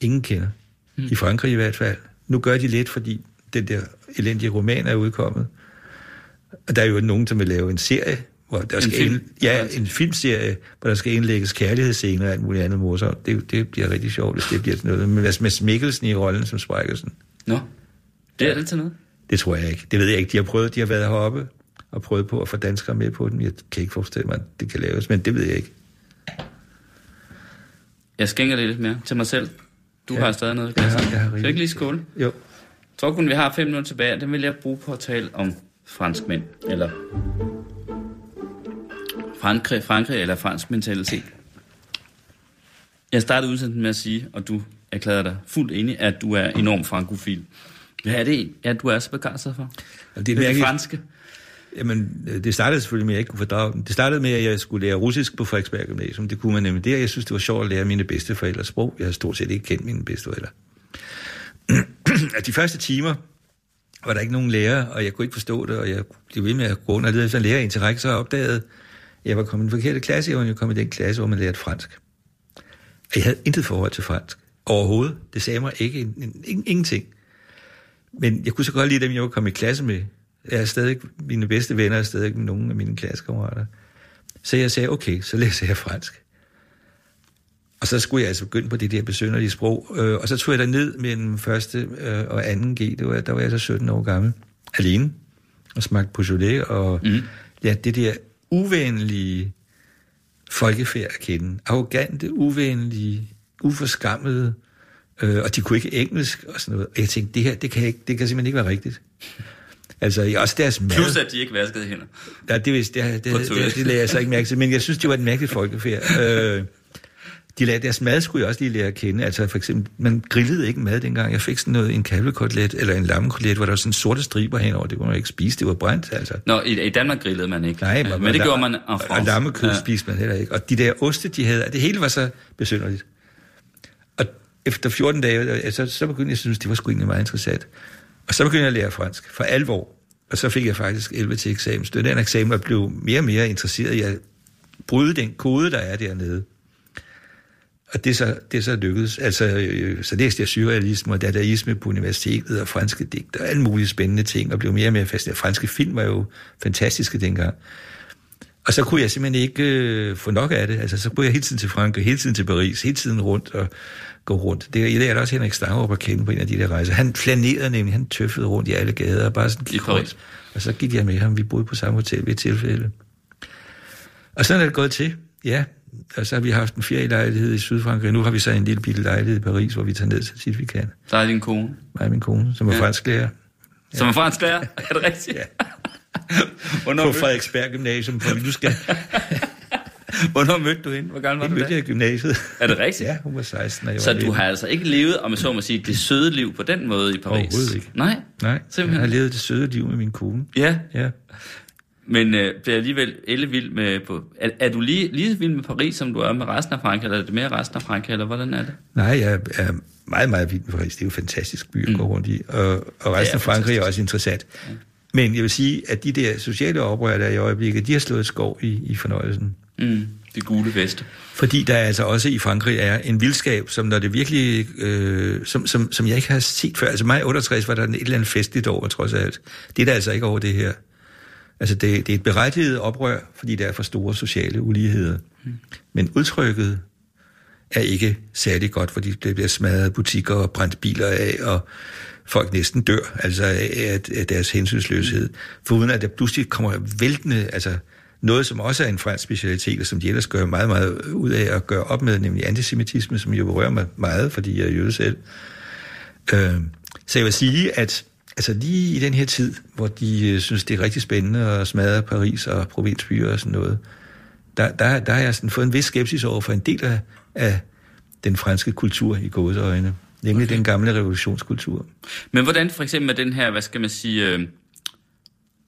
Speaker 2: ingen kender. Mm. I Frankrig i hvert fald. Nu gør de lidt, fordi den der elendige roman er udkommet. Og der er jo nogen, som vil lave en serie hvor der
Speaker 1: en
Speaker 2: skal
Speaker 1: film?
Speaker 2: Ind, ja, en filmserie, hvor der skal indlægges kærlighedsscener og alt muligt andet morsomt. Det, det bliver rigtig sjovt, hvis det bliver sådan noget. Men med Mikkelsen i rollen som Sprækkelsen.
Speaker 1: Nå, det er til noget?
Speaker 2: Det tror jeg ikke. Det ved jeg ikke. De har prøvet, de har været heroppe og prøvet på at få danskere med på den. Jeg kan ikke forestille mig, at det kan laves, men det ved jeg ikke.
Speaker 1: Jeg skænker det lidt mere til mig selv. Du
Speaker 2: Ja.
Speaker 1: har stadig noget.
Speaker 2: Jeg har- jeg har
Speaker 1: Skal ikke lige skåle?
Speaker 2: Jo.
Speaker 1: Jeg tror kun, vi har fem minutter tilbage, og den vil jeg bruge på at tale om franskmænd, eller Frankrig, Frankrig eller fransk mentalitet. Jeg startede udsendelsen med at sige, og du erklærer dig fuldt enig, at du er enorm frankofil. Hvad er det, at du er så begejstret for?
Speaker 2: Det er
Speaker 1: er det franske.
Speaker 2: Jamen, øh, det startede selvfølgelig med, at jeg ikke kunne fordrage. Det startede med, at jeg skulle lære russisk på Frederiksberg Gymnasium. Det kunne man nemlig der. Jeg synes, det var sjovt at lære mine bedsteforældres sprog. Jeg har stort set ikke kendt mine bedsteforældre. De første timer var der ikke nogen lærer, og jeg kunne ikke forstå det, og jeg blev ved med at gå rundt og lede efter en lærer indtil række, så opdagede, jeg var kommet i den forkerte klasse. Jeg var jo kommet i den klasse, hvor man lærte fransk. Og jeg havde intet forhold til fransk. Overhovedet. Det sagde mig ikke en, en, en, ingenting. Men jeg kunne så godt lide dem, jeg var kommet i klasse med. Jeg er stadig, mine bedste venner er stadig nogle af mine klassekammerater. Så jeg sagde, okay, så læser jeg fransk. Og så skulle jeg altså begynde på det der besønderlige sprog. Øh, og så tog jeg ned mellem første øh, og anden G. Det var, der var jeg så 17 år gammel. Alene. Og smagte Beaujolais. Og mm. ja, det der uvenlige folkefærd at kende. Arrogante, uvenlige, uforskammede. Øh, og de kunne ikke engelsk og sådan noget. Og jeg tænkte, det her, det kan, ikke, det kan simpelthen ikke være rigtigt. Altså, også deres mad.
Speaker 1: Plus at de ikke vaskede hænder.
Speaker 2: Ja, det, vidste, det, det, det, det, det lagde jeg så ikke mærke til, men jeg synes, det var et mærkeligt folkefærd. Øh, de lagde, deres mad skulle jeg også lige lære at kende. Altså for eksempel, man grillede ikke mad dengang. Jeg fik sådan noget, en kalvekotelet eller en lammekotelet, hvor der var sådan sorte striber henover. Det kunne man ikke spise, det var brændt, altså.
Speaker 1: Nå, i, i Danmark grillede man ikke.
Speaker 2: Nej,
Speaker 1: Ja, men det gjorde man en
Speaker 2: Og, og lammekød
Speaker 1: Ja.
Speaker 2: spiste man heller ikke. Og de der oste, de havde, det hele var så besynderligt. Og efter 14 dage, så, så begyndte jeg at synes, det var sgu egentlig meget interessant. Og så begyndte jeg at lære fransk, for alvor. Og så fik jeg faktisk 11 til eksamen. Så den eksamen og blev mere og mere interesseret i at bryde den kode, der er dernede. Og det så, det så lykkedes. Altså, øh, så læste jeg surrealisme og dadaisme på universitetet og franske digter og alle mulige spændende ting, og blev mere og mere fascineret. Franske film var jo fantastiske dengang. Og så kunne jeg simpelthen ikke øh, få nok af det. Altså, så kunne jeg hele tiden til Frankrig, hele tiden til Paris, hele tiden rundt og gå rundt. Det, er der også Henrik Stangerup at kende på en af de der rejser. Han flanerede nemlig, han tøffede rundt i alle gader og bare sådan gik
Speaker 1: I Paris?
Speaker 2: rundt. Og så gik jeg med ham, vi boede på samme hotel ved et tilfælde. Og sådan er det gået til, ja. Og så har vi haft en ferielejlighed i Sydfrankrig. Nu har vi så en lille bitte lejlighed i Paris, hvor vi tager ned så tit vi kan.
Speaker 1: Der er din kone.
Speaker 2: Og min kone, som er
Speaker 1: Ja.
Speaker 2: ja. fransklærer.
Speaker 1: Som er fransk lærer. Er det rigtigt?
Speaker 2: Ja.
Speaker 1: Hvornår,
Speaker 2: På Frederiksberg Gymnasium, hvor du skal...
Speaker 1: hvornår mødte du hende? Hvor gammel var
Speaker 2: Det
Speaker 1: du
Speaker 2: mødte jeg i gymnasiet.
Speaker 1: Er det rigtigt?
Speaker 2: Ja, hun var 16, og jeg
Speaker 1: Så
Speaker 2: var
Speaker 1: du
Speaker 2: 19.
Speaker 1: har altså ikke levet, om jeg så må sige, det søde liv på den måde i Paris?
Speaker 2: Overhovedet ikke.
Speaker 1: Nej?
Speaker 2: Nej, jeg
Speaker 1: Simpelthen.
Speaker 2: har levet det søde liv med min kone.
Speaker 1: Ja,
Speaker 2: Ja.
Speaker 1: Men øh, bliver alligevel ellevild med... På, er, er du lige, lige så vild med Paris, som du er med resten af Frankrig, eller er det mere resten af Frankrig, eller hvordan er det?
Speaker 2: Nej, jeg er meget, meget vild med Paris. Det er jo en fantastisk by at gå rundt i. Og, og resten af Frankrig er også interessant. Men jeg vil sige, at de der sociale oprør, der er i øjeblikket, de har slået skov i, i fornøjelsen.
Speaker 1: Mm, det gule veste.
Speaker 2: Fordi der altså også i Frankrig er en vildskab, som når det virkelig, øh, som, som, som jeg ikke har set før. Altså mig 68 var der et eller andet festligt over, trods alt. Det er der altså ikke over det her. Altså det, det er et berettiget oprør, fordi der er for store sociale uligheder. Men udtrykket er ikke særlig godt, fordi det bliver smadret butikker og brændt biler af, og folk næsten dør, altså af, af deres hensynsløshed. Foruden at der pludselig kommer væltende, altså noget, som også er en fransk specialitet, og som de ellers gør meget, meget ud af at gøre op med, nemlig antisemitisme, som jo berører mig meget, fordi jeg er jøde selv. Øh, så jeg vil sige, at altså lige i den her tid, hvor de øh, synes, det er rigtig spændende at smadre Paris og provinsbyer og sådan noget, der, der, der har jeg sådan fået en vis skepsis over for en del af, af den franske kultur i gåseøjne, nemlig okay. den gamle revolutionskultur.
Speaker 1: Men hvordan for eksempel med den her, hvad skal man sige, øh,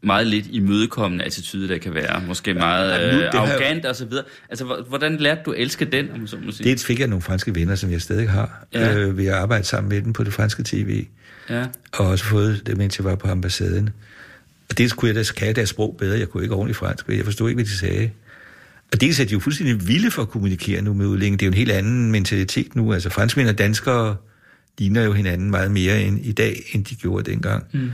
Speaker 1: meget lidt imødekommende attitude, der kan være, måske meget
Speaker 2: ja, nu,
Speaker 1: øh,
Speaker 2: det har-
Speaker 1: arrogant og så videre. Altså, hvor- hvordan lærte du at elske den, om så må sige?
Speaker 2: Det fik jeg nogle franske venner, som jeg stadig har,
Speaker 1: Ja.
Speaker 2: ja. øh, ved at arbejde sammen med dem på det franske tv,
Speaker 1: Ja.
Speaker 2: og også fået det, mens jeg var på ambassaden. Og dels kunne jeg deres, kan deres sprog bedre, jeg kunne ikke ordentligt fransk, men jeg forstod ikke, hvad de sagde. Og dels er de jo fuldstændig vilde for at kommunikere nu med udlændinge. Det er jo en helt anden mentalitet nu. Altså franskmænd og danskere ligner jo hinanden meget mere end i dag, end de gjorde dengang. Mm.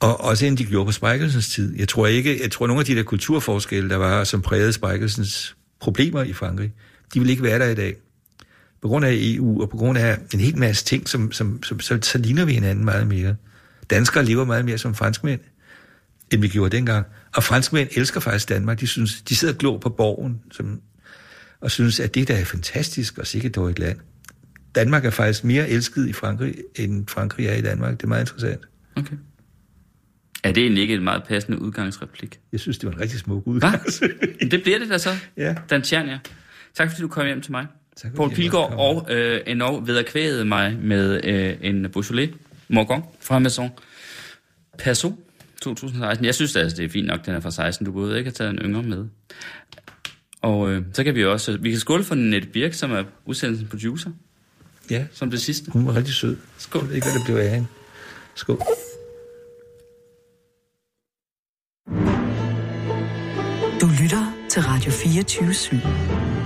Speaker 2: Og også end de gjorde på Sprækkelsens tid. Jeg tror ikke, jeg tror nogle af de der kulturforskelle, der var, som prægede Sprækkelsens problemer i Frankrig, de vil ikke være der i dag. På grund af EU og på grund af en hel masse ting, som, som, som så, så ligner vi hinanden meget mere. Danskere lever meget mere som franskmænd, end vi gjorde dengang. Og franskmænd elsker faktisk Danmark. De, synes, de sidder glor på borgen. Som, og synes, at det der er fantastisk og sikkert et land. Danmark er faktisk mere elsket i Frankrig, end Frankrig er i Danmark. Det er meget interessant.
Speaker 1: Okay. Er det egentlig ikke et meget passende udgangsreplik?
Speaker 2: Jeg synes, det var en rigtig smuk udgang.
Speaker 1: det bliver det da så.
Speaker 2: Ja.
Speaker 1: Dan Tjernia. Tak fordi du kom hjem til mig. Poul
Speaker 2: jeg
Speaker 1: Pilgaard og øh, endnu vedakvægede mig med øh, en Beaujolais Morgon fra Maison Perso 2016. Jeg synes altså, det er fint nok, den er fra 16. Du burde ikke have taget en yngre med. Og øh, så kan vi også, vi kan skåle for Nette Birk, som er udsendelsens producer,
Speaker 2: Ja,
Speaker 1: som det sidste.
Speaker 2: hun var rigtig sød.
Speaker 1: Skål.
Speaker 2: Jeg ved ikke, hvad det blev af hende. Skål.
Speaker 3: Du lytter til Radio 24 /7.